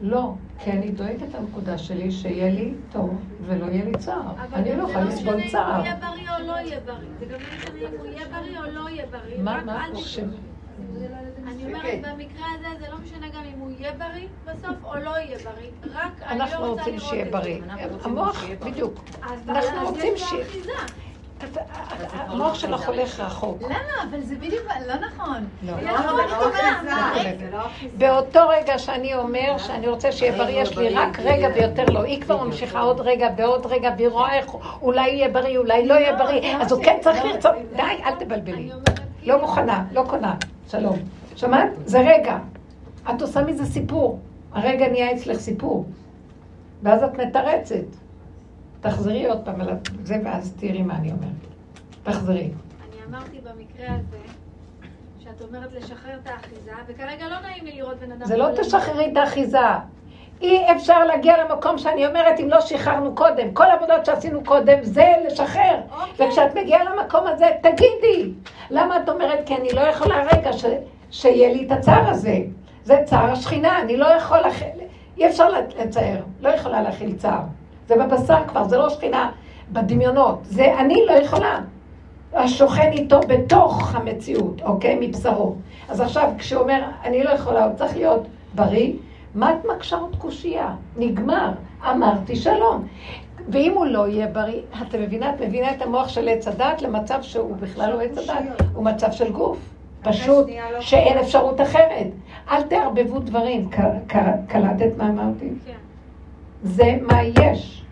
לא, כי אני דואגת לנקודה שלי שיהיה לי טוב ולא יהיה לי צער. אני לא יכולה לסבול צער. אבל זה לא משנה אם הוא יהיה בריא או לא יהיה בריא. זה גם לא משנה אם הוא יהיה בריא או לא יהיה בריא. מה, מה את חושבת? אני אומרת, במקרה הזה זה לא משנה גם אם הוא יהיה בריא בסוף או לא יהיה בריא. רק אני לא רוצה לראות את זה. אנחנו רוצים שיהיה בריא. המוח, בדיוק. אנחנו רוצים שיהיה... המוח שלך הולך רחוק. למה? אבל זה בדיוק לא נכון. לא. באותו רגע שאני אומר שאני רוצה שיהיה בריא, יש לי רק רגע ויותר לא. היא כבר ממשיכה עוד רגע ועוד רגע, והיא רואה איך אולי יהיה בריא, אולי לא יהיה בריא, אז הוא כן צריך לרצות. די, אל תבלבלי. לא מוכנה, לא קונה. שלום. שמעת? זה רגע. את עושה מזה סיפור. הרגע נהיה אצלך סיפור. ואז את מתרצת. תחזרי עוד פעם על זה, ואז תראי מה אני אומרת. תחזרי. אני אמרתי במקרה הזה, שאת אומרת לשחרר את האחיזה, וכרגע לא נעים לי לראות בן אדם... זה לא תשחררי את האחיזה. אי אפשר להגיע למקום שאני אומרת, אם לא שחררנו קודם. כל העבודות שעשינו קודם זה לשחרר. אוקיי. וכשאת מגיעה למקום הזה, תגידי. למה את אומרת, כי אני לא יכולה רגע ש... שיהיה לי את הצער הזה. זה צער השכינה, אני לא יכולה... אי אפשר לצייר, לא יכולה להכיל צער. זה בבשר כבר, זה לא שכינה בדמיונות. זה אני לא יכולה. השוכן איתו בתוך המציאות, אוקיי? מבשרו. אז עכשיו, כשהוא אומר, אני לא יכולה, הוא צריך להיות בריא, מה את מקשה עוד קושייה? נגמר. אמרתי שלום. ואם הוא לא יהיה בריא, אתה מבינה? את מבינה את המוח של עץ הדת למצב שהוא בכלל לא עץ הדת, הוא מצב של גוף. פשוט לא שאין אפשרות אחרת. אל תערבבו דברים. קלטת מה אמרתי? כן. זה מה יש.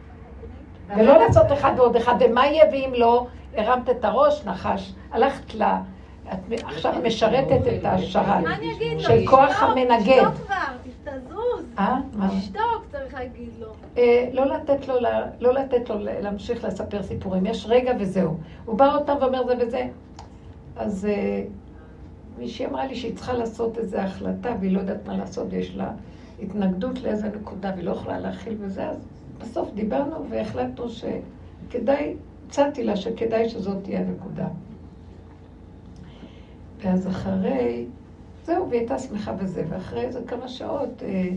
ולא לעשות אחד ועוד אחד, ומה יהיה ואם לא, הרמת את הראש, נחש, הלכת ל... את עכשיו משרתת את השרת של כוח המנגד. תשתוק כבר, תזוז. אה? מה? תשתוק, צריך להגיד לו. אה, לא לתת לו, לא לתת לו להמשיך לספר סיפורים. יש רגע וזהו. הוא בא עוד פעם ואומר זה וזה. אז אה, מישהי אמרה לי שהיא צריכה לעשות איזו החלטה והיא לא יודעת מה לעשות ויש לה התנגדות לאיזה נקודה והיא לא יכולה להכיל וזה, אז בסוף דיברנו והחלטנו שכדאי, הצעתי לה שכדאי שזאת תהיה הנקודה. ואז אחרי, זהו, והיא הייתה שמחה בזה, ואחרי איזה כמה שעות אה,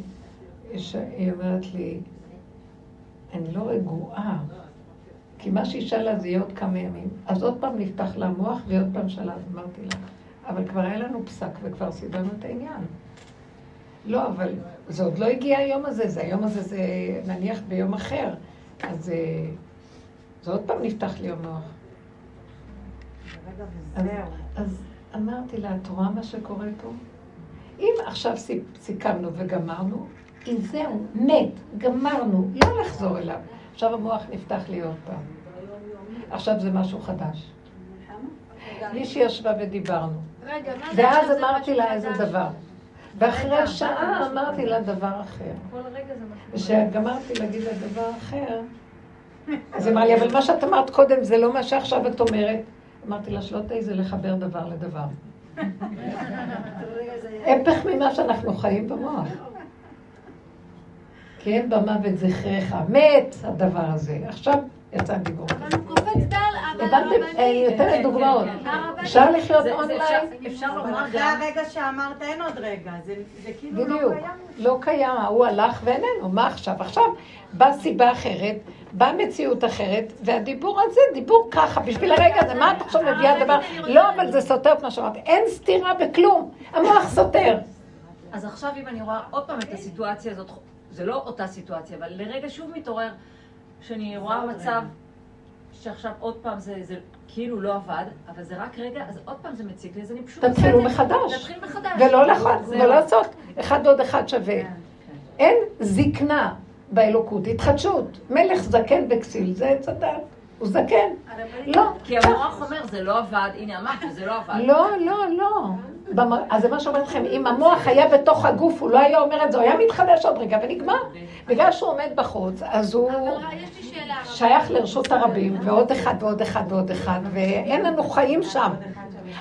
היא אומרת לי, אני לא רגועה, כי מה שהיא שאלה זה יהיה עוד כמה ימים. אז עוד פעם נפתח לה המוח, ועוד פעם שאלה, אז אמרתי לה, אבל כבר היה לנו פסק וכבר סידרנו את העניין. לא, אבל זה עוד לא הגיע היום הזה, זה היום הזה זה נניח ביום אחר. אז אה, זה עוד פעם נפתח לי המוח. אז, אז אמרתי לה, את רואה מה שקורה פה? אם עכשיו סיכמנו וגמרנו, אם זהו, מת, גמרנו, לא לחזור אליו. עכשיו המוח נפתח לי עוד פעם. עכשיו זה משהו חדש. מישהי ישבה ודיברנו. ואז אמרתי לה איזה דבר. ואחרי שעה אמרתי לה דבר אחר. זה. וכשגמרתי להגיד לה דבר אחר, אז היא אמרה לי, אבל מה שאת אמרת קודם זה לא מה שעכשיו את אומרת. אמרתי לה, שלא תעיזי לחבר דבר לדבר. הפך ממה שאנחנו חיים במוח. כי אין במוות זכרך. מת הדבר הזה. עכשיו יצא דיבור. אבל הוא קופץ דל, אבל הבנתם? אני נותנת דוגמאות. אפשר לחיות אונליין? אפשר לומר גם... אחרי הרגע שאמרת אין עוד רגע, זה כאילו לא קיים. בדיוק, לא קיים, הוא הלך ואיננו, מה עכשיו? עכשיו באה סיבה אחרת, באה מציאות אחרת, והדיבור הזה, דיבור ככה, בשביל הרגע הזה, מה את עכשיו מביאה דבר? לא, אבל זה סותר את מה שאמרתי. אין סתירה בכלום, המוח סותר. אז עכשיו אם אני רואה עוד פעם את הסיטואציה הזאת, זה לא אותה סיטואציה, אבל לרגע שוב מתעורר... שאני רואה מצב שעכשיו עוד פעם זה, זה כאילו לא עבד, אבל זה רק רגע, אז עוד פעם זה מציק לי, אז אני פשוט... תתחילו מחדש. תתחיל מחדש. ולא ולא לעשות, אחד ועוד אחד שווה. כן. אין זקנה באלוקות, התחדשות. מלך זקן וכסיל, זה עץ הדת. הוא זקן. לא. כי המוח אומר, זה לא עבד, הנה אמרת שזה לא עבד. לא, לא, לא. אז זה מה שאומרת לכם, אם המוח היה בתוך הגוף, הוא לא היה אומר את זה, הוא היה מתחדש עוד רגע ונגמר. בגלל שהוא עומד בחוץ, אז הוא שייך לרשות הרבים, ועוד אחד ועוד אחד ועוד אחד, ואין לנו חיים שם.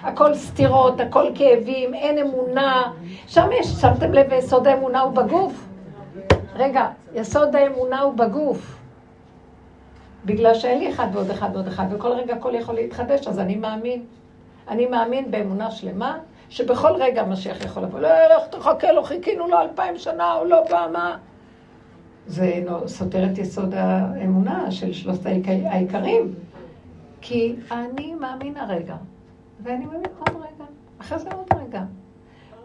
הכל סתירות, הכל כאבים, אין אמונה. שם יש, שמתם לב, יסוד האמונה הוא בגוף? רגע, יסוד האמונה הוא בגוף. בגלל שאין לי אחד ועוד אחד ועוד אחד, וכל רגע הכל יכול להתחדש, אז אני מאמין. אני מאמין באמונה שלמה, שבכל רגע המשיח יכול לבוא. לא, לך תחכה לו, חיכינו לו אלפיים שנה, הוא לא בא, מה? זה סותר את יסוד האמונה של שלושת העיקרים. כי אני מאמין הרגע, ואני מאמין עוד רגע, אחרי זה עוד רגע.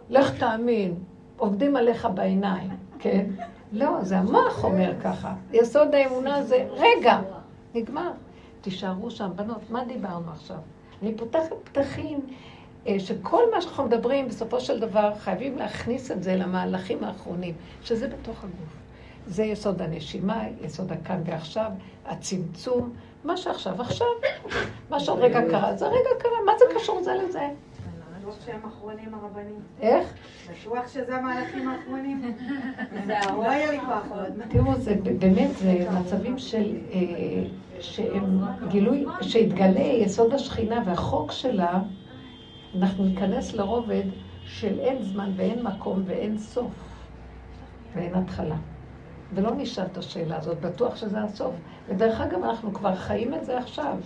לך תאמין, עובדים עליך בעיניים, כן? לא, זה המוח אומר ככה. יסוד האמונה זה רגע, נגמר. תישארו שם, בנות, מה דיברנו עכשיו? אני פותחת פתחים אה, שכל מה שאנחנו מדברים, בסופו של דבר חייבים להכניס את זה למהלכים האחרונים, שזה בתוך הגוף. זה יסוד הנשימה, יסוד הכאן ועכשיו, הצמצום, מה שעכשיו עכשיו, מה שעוד רגע קרה, זה רגע קרה, מה זה קשור זה לזה? בטוח שהם אחרונים הרבנים. איך? בטוח שזה המהלכים האחרונים. [LAUGHS] לא יהיה לי כוח עוד. תראו, זה באמת, זה מצבים של... אה, שהם גילוי, שהתגלה יסוד השכינה והחוק שלה, אנחנו ניכנס לרובד של אין זמן ואין מקום ואין סוף ואין התחלה. ולא נשאל את השאלה הזאת, בטוח שזה הסוף. ודרך אגב, אנחנו כבר חיים את זה עכשיו,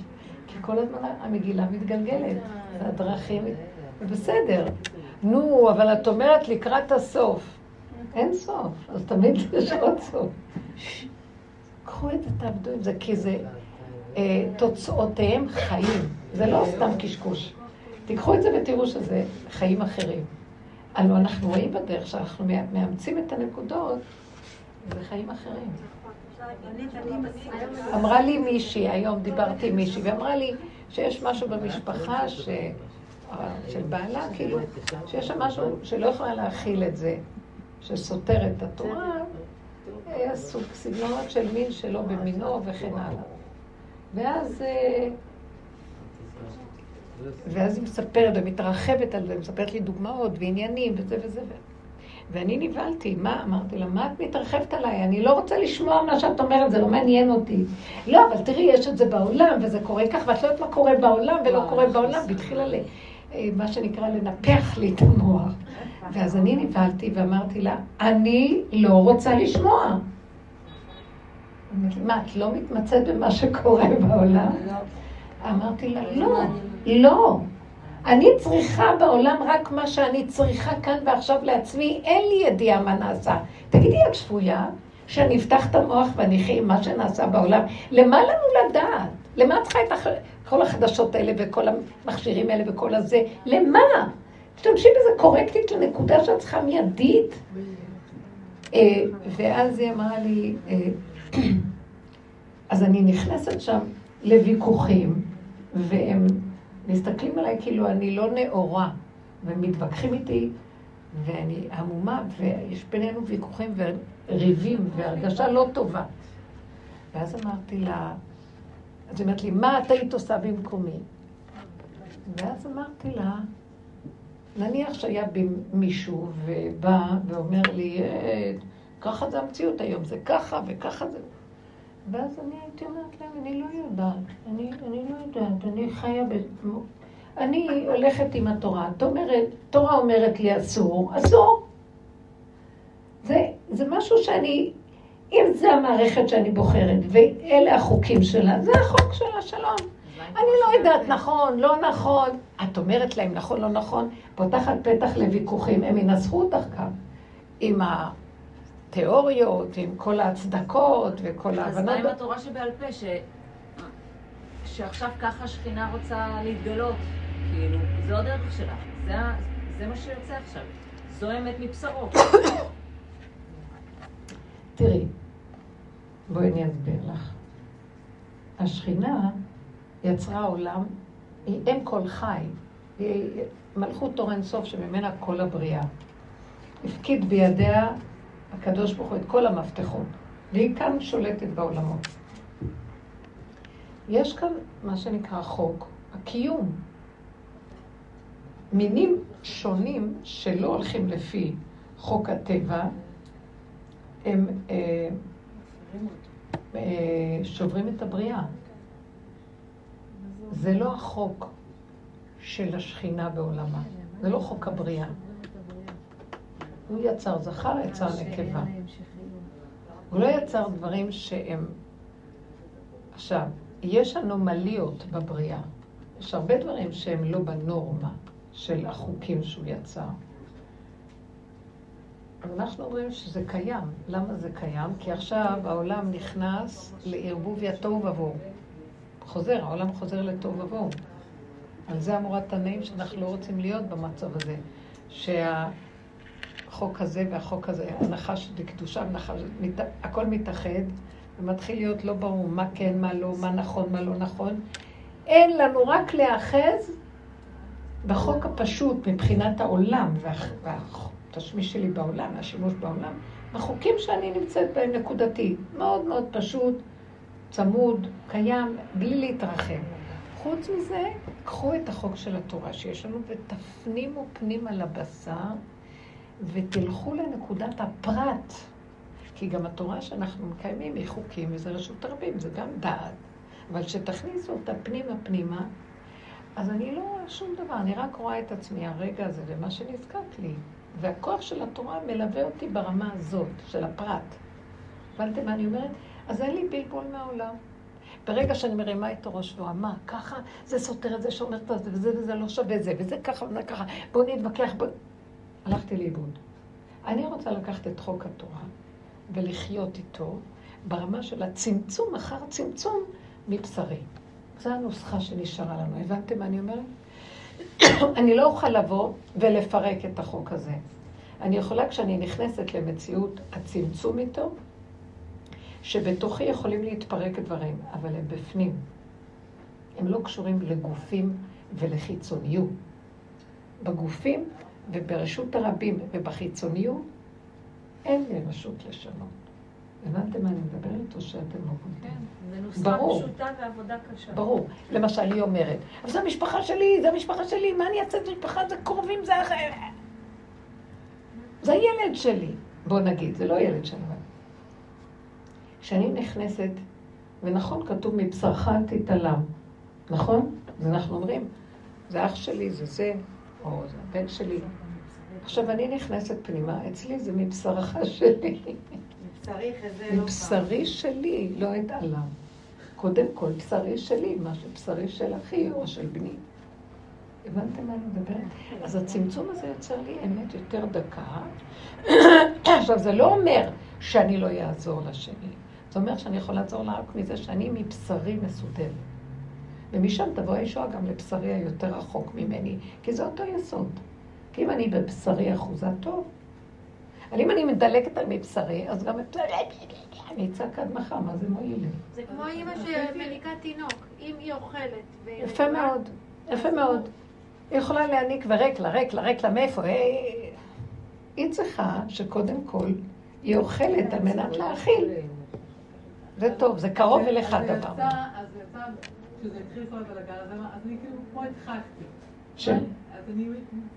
כי כל הזמן המגילה מתגלגלת, והדרכים... בסדר. נו, אבל את אומרת לקראת הסוף. אין סוף, אז תמיד [LAUGHS] יש עוד סוף. קחו את זה, תעבדו עם זה, כי זה אה, תוצאותיהם חיים. זה לא סתם קשקוש. תיקחו את זה ותראו שזה חיים אחרים. הלוא אנחנו רואים בדרך שאנחנו מאמצים את הנקודות, זה חיים אחרים. אמרה לי מישהי, היום דיברתי עם מישהי, ואמרה לי שיש משהו במשפחה ש... של בעלה, כאילו, שיש שם משהו שלא יכולה להכיל את זה, שסותר את התורה, היה סוג סגנונות של מין שלא במינו וכן הלאה. ואז, אה, ואז היא מספרת ומתרחבת על זה, מספרת לי דוגמאות ועניינים וזה וזה. ואני נבהלתי, מה? אמרתי לה, מה את מתרחבת עליי? אני לא רוצה לשמוע מה שאת אומרת, זה לא מעניין אותי. לא, אבל תראי, יש את זה בעולם, וזה קורה כך, ואת לא יודעת מה קורה בעולם ולא קורה בעולם, והתחילה ל... אה, מה שנקרא לנפח לי את המוח. ואז אני נבהלתי ואמרתי לה, אני לא רוצה לשמוע. מה, את לא מתמצאת במה שקורה בעולם? אמרתי לה, לא, לא. אני צריכה בעולם רק מה שאני צריכה כאן ועכשיו לעצמי, אין לי ידיעה מה נעשה. תגידי, את שפויה? שאני אפתח את המוח ואני אחיה עם מה שנעשה בעולם? למה לנו לדעת? למה את צריכה את כל החדשות האלה וכל המכשירים האלה וכל הזה, למה? תשתמשי בזה קורקטית לנקודה שאת צריכה מיידית. אה, ואז היא אמרה לי, אה, [CLEARS THROAT] אז אני נכנסת שם לוויכוחים, והם מסתכלים עליי כאילו אני לא נאורה, ומתווכחים איתי, ואני עמומה, ויש בינינו ויכוחים וריבים, והרגשה לא טובה. ואז אמרתי לה, אז היא אומרת לי, מה את היית עושה במקומי? ואז אמרתי לה, נניח שהיה בי מישהו ובא ואומר לי, אה, ככה זה המציאות היום, זה ככה וככה זה... ואז אני הייתי אומרת להם, אני לא יודעת, אני, אני לא יודעת, אני חיה ב... אני הולכת עם התורה. אומרת, תורה אומרת לי אסור, אסור. זה, זה משהו שאני אם זה המערכת שאני בוחרת, ואלה החוקים שלה, זה החוק שלה, שלום. אני לא יודעת נכון, לא נכון. את אומרת להם נכון, לא נכון, פותחת פתח לוויכוחים, הם ינסחו אותך גם. עם התיאוריות, עם כל ההצדקות וכל ההבנות. אז מה עם התורה שבעל פה, ש... שעכשיו ככה שכינה רוצה להתגלות? כאילו, זו הדרך שלה, זה, זה מה שיוצא עכשיו. זו אמת מבשרו. תראי, בואי אני אסביר לך. השכינה יצרה עולם, היא אם כל חי, היא מלכות תור אינסוף שממנה כל הבריאה. הפקיד בידיה הקדוש ברוך הוא את כל המפתחות, והיא כאן שולטת בעולמות. יש כאן מה שנקרא חוק הקיום. מינים שונים שלא הולכים לפי חוק הטבע, הם אה, אה, שוברים את הבריאה. זה לא החוק של השכינה בעולמה, זה לא חוק הבריאה. הוא יצר זכר, יצר נקבה. הוא לא יצר דברים שהם... עכשיו, יש אנומליות בבריאה. יש הרבה דברים שהם לא בנורמה של החוקים שהוא יצר. אז אנחנו אומרים שזה קיים. למה זה קיים? כי עכשיו העולם נכנס לערבוביה תוהו ובוהו. חוזר, העולם חוזר לתוהו ובוהו. על זה אמורה תנאים שאנחנו לא רוצים להיות במצב הזה. שהחוק הזה והחוק הזה, הנחש וקדושה ונחש, הכל מתאחד ומתחיל להיות לא ברור מה כן, מה לא, מה נכון, מה לא נכון. אין לנו רק להאחז בחוק הפשוט מבחינת העולם והתשמיש שלי בעולם, השימוש בעולם, בחוקים שאני נמצאת בהם נקודתי, מאוד מאוד פשוט, צמוד, קיים, בלי להתרחב. חוץ מזה, קחו את החוק של התורה שיש לנו ותפנימו פנימה לבשר ותלכו לנקודת הפרט. כי גם התורה שאנחנו מקיימים היא חוקים וזה רשות הרבים, זה גם דעת. אבל כשתכניסו אותה פנימה פנימה, אז אני לא רואה שום דבר, אני רק רואה את עצמי הרגע הזה ומה שנזקק לי. והכוח של התורה מלווה אותי ברמה הזאת, של הפרט. הבנתם מה אני אומרת? אז אין לי בלבול מהעולם. ברגע שאני מרימה את הראש ואומר, ככה, זה סותר את זה, שאומר את זה, וזה וזה לא שווה זה, וזה ככה וזה ככה, בואו נתווכח, בואו... הלכתי לאיבוד. אני רוצה לקחת את חוק התורה ולחיות איתו ברמה של הצמצום אחר צמצום מבשרי. זו הנוסחה שנשארה לנו. הבנתם מה אני אומרת? אני לא אוכל לבוא ולפרק את החוק הזה. אני יכולה, כשאני נכנסת למציאות הצמצום איתו, שבתוכי יכולים להתפרק דברים, אבל הם בפנים. הם לא קשורים לגופים ולחיצוניות. בגופים וברשות הרבים ובחיצוניות אין לי רשות לשנות. הבנתם מה אני מדברת או שאתם לא מבינים? כן, זה נוסחה פשוטה ועבודה קשה. ברור. למשל, היא אומרת, אבל זו המשפחה שלי, זו המשפחה שלי, מה אני אעשה את המשפחה? זה קרובים, זה אחר. זה הילד שלי. בוא נגיד, זה לא ילד שלי. כשאני נכנסת, ונכון, כתוב מבשרך תתעלם, נכון? אז אנחנו אומרים, זה אח שלי, זה זה, או זה הבן שלי. עכשיו, אני נכנסת פנימה, אצלי זה מבשרך שלי. לא מבשרי שלי, לא אתעלם. קודם כל, בשרי שלי, מה שבשרי של אחי או של בני. הבנתם מה אני מדברת? אז הצמצום הזה יוצר לי אמת יותר דקה. עכשיו, זה לא אומר שאני לא אעזור לשני. זה אומר שאני יכול לעזור לה רק מזה שאני מבשרי מסודרת. ומשם תבוא הישועה גם לבשרי היותר רחוק ממני, כי זה אותו יסוד. כי אם אני בבשרי אחוזה טוב, אבל אם אני מדלקת על מבשרי, אז גם אני אצעק עד מחר, מה זה מועיל לי? זה כמו אימא שמניקה תינוק, אם היא אוכלת. יפה מאוד, יפה מאוד. היא יכולה להעניק וריק לה, ריק לה, ריק לה, מאיפה? אה, היא צריכה שקודם כל היא אוכלת על מנת להאכיל. זה טוב, זה קרוב אליך הדבר. אז יצא, כשזה התחיל כל הבלגן אז אני כאילו כמו הדחקתי. אני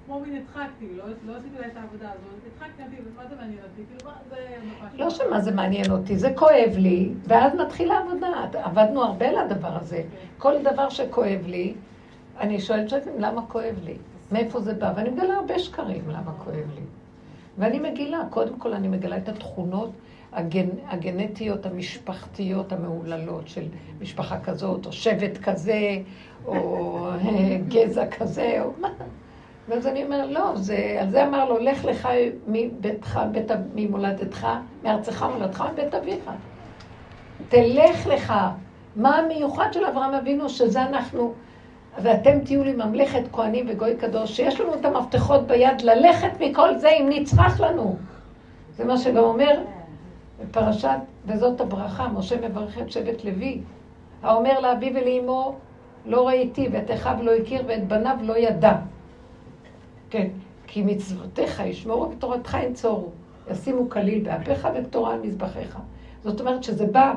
כמו מין הדחקתי, לא, לא עשיתי לה את העבודה הזאת, הדחקתי, אמרתי, מה זה מעניין אותי? כאילו, זה... לא שמה זה מעניין אותי, זה כואב לי, ואז מתחילה עבודה. עבדנו הרבה על הדבר הזה. כל דבר שכואב לי, אני שואלת שואלת למה כואב לי? מאיפה זה בא? ואני מגלה הרבה שקרים למה כואב לי. ואני מגילה, קודם כל אני מגלה את התכונות הגנ... הגנטיות המשפחתיות המהוללות של משפחה כזאת, או שבט כזה, או גזע כזה, או מה. ואז אני אומר, לא, זה, על זה אמר לו, לך לך מביתך, בית, ממולדתך, מארצך, מולדתך, מבית אביך. תלך לך. מה המיוחד של אברהם אבינו, שזה אנחנו, ואתם תהיו לי ממלכת כהנים וגוי קדוש, שיש לנו את המפתחות ביד ללכת מכל זה אם נצרך לנו. זה מה שגם אומר בפרשת, וזאת הברכה, משה מברך את שבט לוי, האומר לאבי ולאמו, לא ראיתי, ואת אחיו לא הכיר, ואת בניו לא ידע. כן, כי מצוותיך ישמורו ותורתך ינצורו. ישימו כליל באפיך וקטורה על מזבחיך. זאת אומרת שזה בא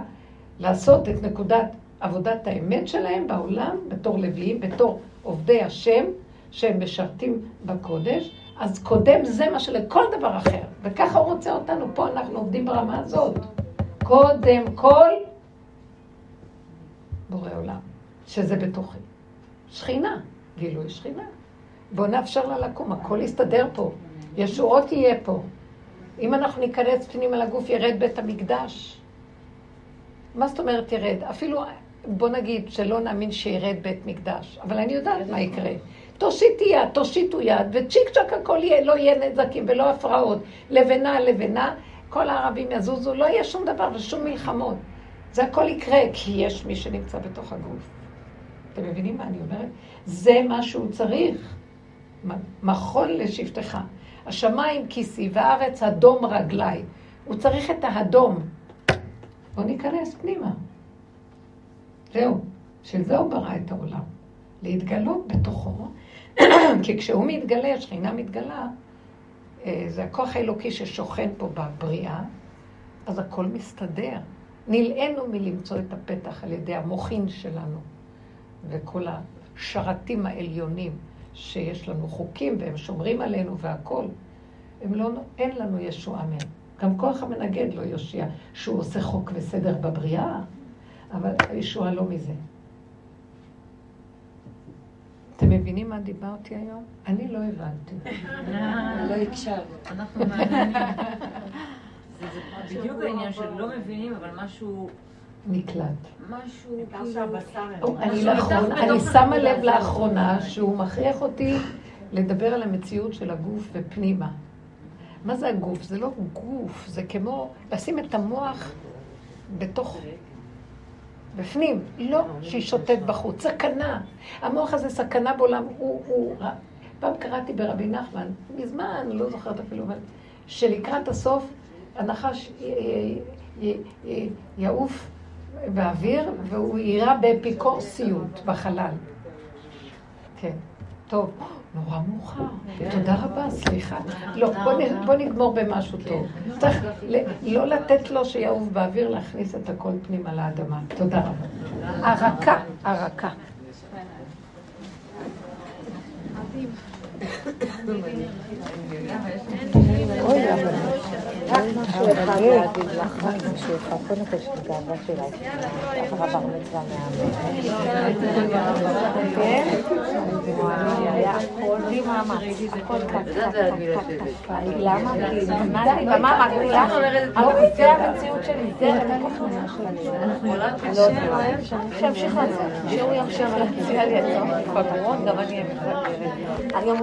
לעשות את נקודת עבודת האמת שלהם בעולם, בתור לוויים, בתור עובדי השם, שהם משרתים בקודש, אז קודם זה מה שלכל דבר אחר. וככה הוא רוצה אותנו, פה אנחנו עובדים ברמה הזאת. קודם כל, בורא עולם, שזה בתוכי. שכינה, גילוי שכינה. בואו נאפשר לה לקום, הכל יסתדר פה. ישועות יהיה פה. אם אנחנו ניכנס פנימה לגוף, ירד בית המקדש. מה זאת אומרת ירד? אפילו, בוא נגיד שלא נאמין שירד בית מקדש, אבל אני יודעת מה יקרה. תושיטי יד, תושיטו יד, וצ'יק צ'ק הכל יהיה, לא יהיה נזקים ולא הפרעות. לבנה, לבנה, כל הערבים יזוזו, לא יהיה שום דבר ושום מלחמות. זה הכל יקרה, כי יש מי שנמצא בתוך הגוף. אתם מבינים מה אני אומרת? זה מה שהוא צריך. מכון לשבטך. השמיים כיסי והארץ אדום רגליי. הוא צריך את האדום. בואו ניכנס פנימה. זהו, של זה הוא ברא את העולם. להתגלות בתוכו, [CLEARS THROAT] כי כשהוא מתגלה, השכינה מתגלה, אה, זה הכוח האלוקי ששוכן פה בבריאה, אז הכל מסתדר. נלאינו מלמצוא את הפתח על ידי המוחין שלנו וכל השרתים העליונים שיש לנו חוקים והם שומרים עלינו והכול. הם לא, אין לנו ישועה מהם. גם כוח המנגד לא יושיע, שהוא עושה חוק וסדר בבריאה, אבל הישועה לא מזה. אתם מבינים מה דיברתי היום? אני לא הבנתי. [LAUGHS] לא הקשב. אנחנו מעניינים. זה בדיוק העניין של לא מבינים, אבל משהו... נקלט. משהו כאילו... אני שמה לב לאחרונה שהוא מכריח אותי לדבר על המציאות של הגוף ופנימה. מה זה הגוף? זה לא גוף, זה כמו לשים את המוח בתוך... בפנים, לא שהיא שוטט בחוץ, סכנה. המוח הזה סכנה בעולם, הוא, הוא... פעם קראתי ברבי נחמן, מזמן, לא זוכרת אפילו, אבל שלקראת הסוף הנחש יעוף באוויר והוא יירה באפיקורסיות בחלל. כן, טוב. נורא מאוחר. תודה רבה, סליחה. לא, בוא נגמור במשהו טוב. צריך לא לתת לו שיעוף באוויר, להכניס את הכל פנימה לאדמה. תודה רבה. הרקה, הרקה. אוי, אבל... רק משהו אחד להגיד לך, רק משהו אחד. קודם כל של גאווה שלה. עברה בר מצווה מהאמן. כן? היה הכל בלי מאמץ. הכל ככה. למה? כי נכנסתי אמרתי לך? אמרתי, זה המציאות שלי. זה. שימשיך לעשות. שהוא ימשיך להציע לי את זה. גם אני אהיה מפגרת.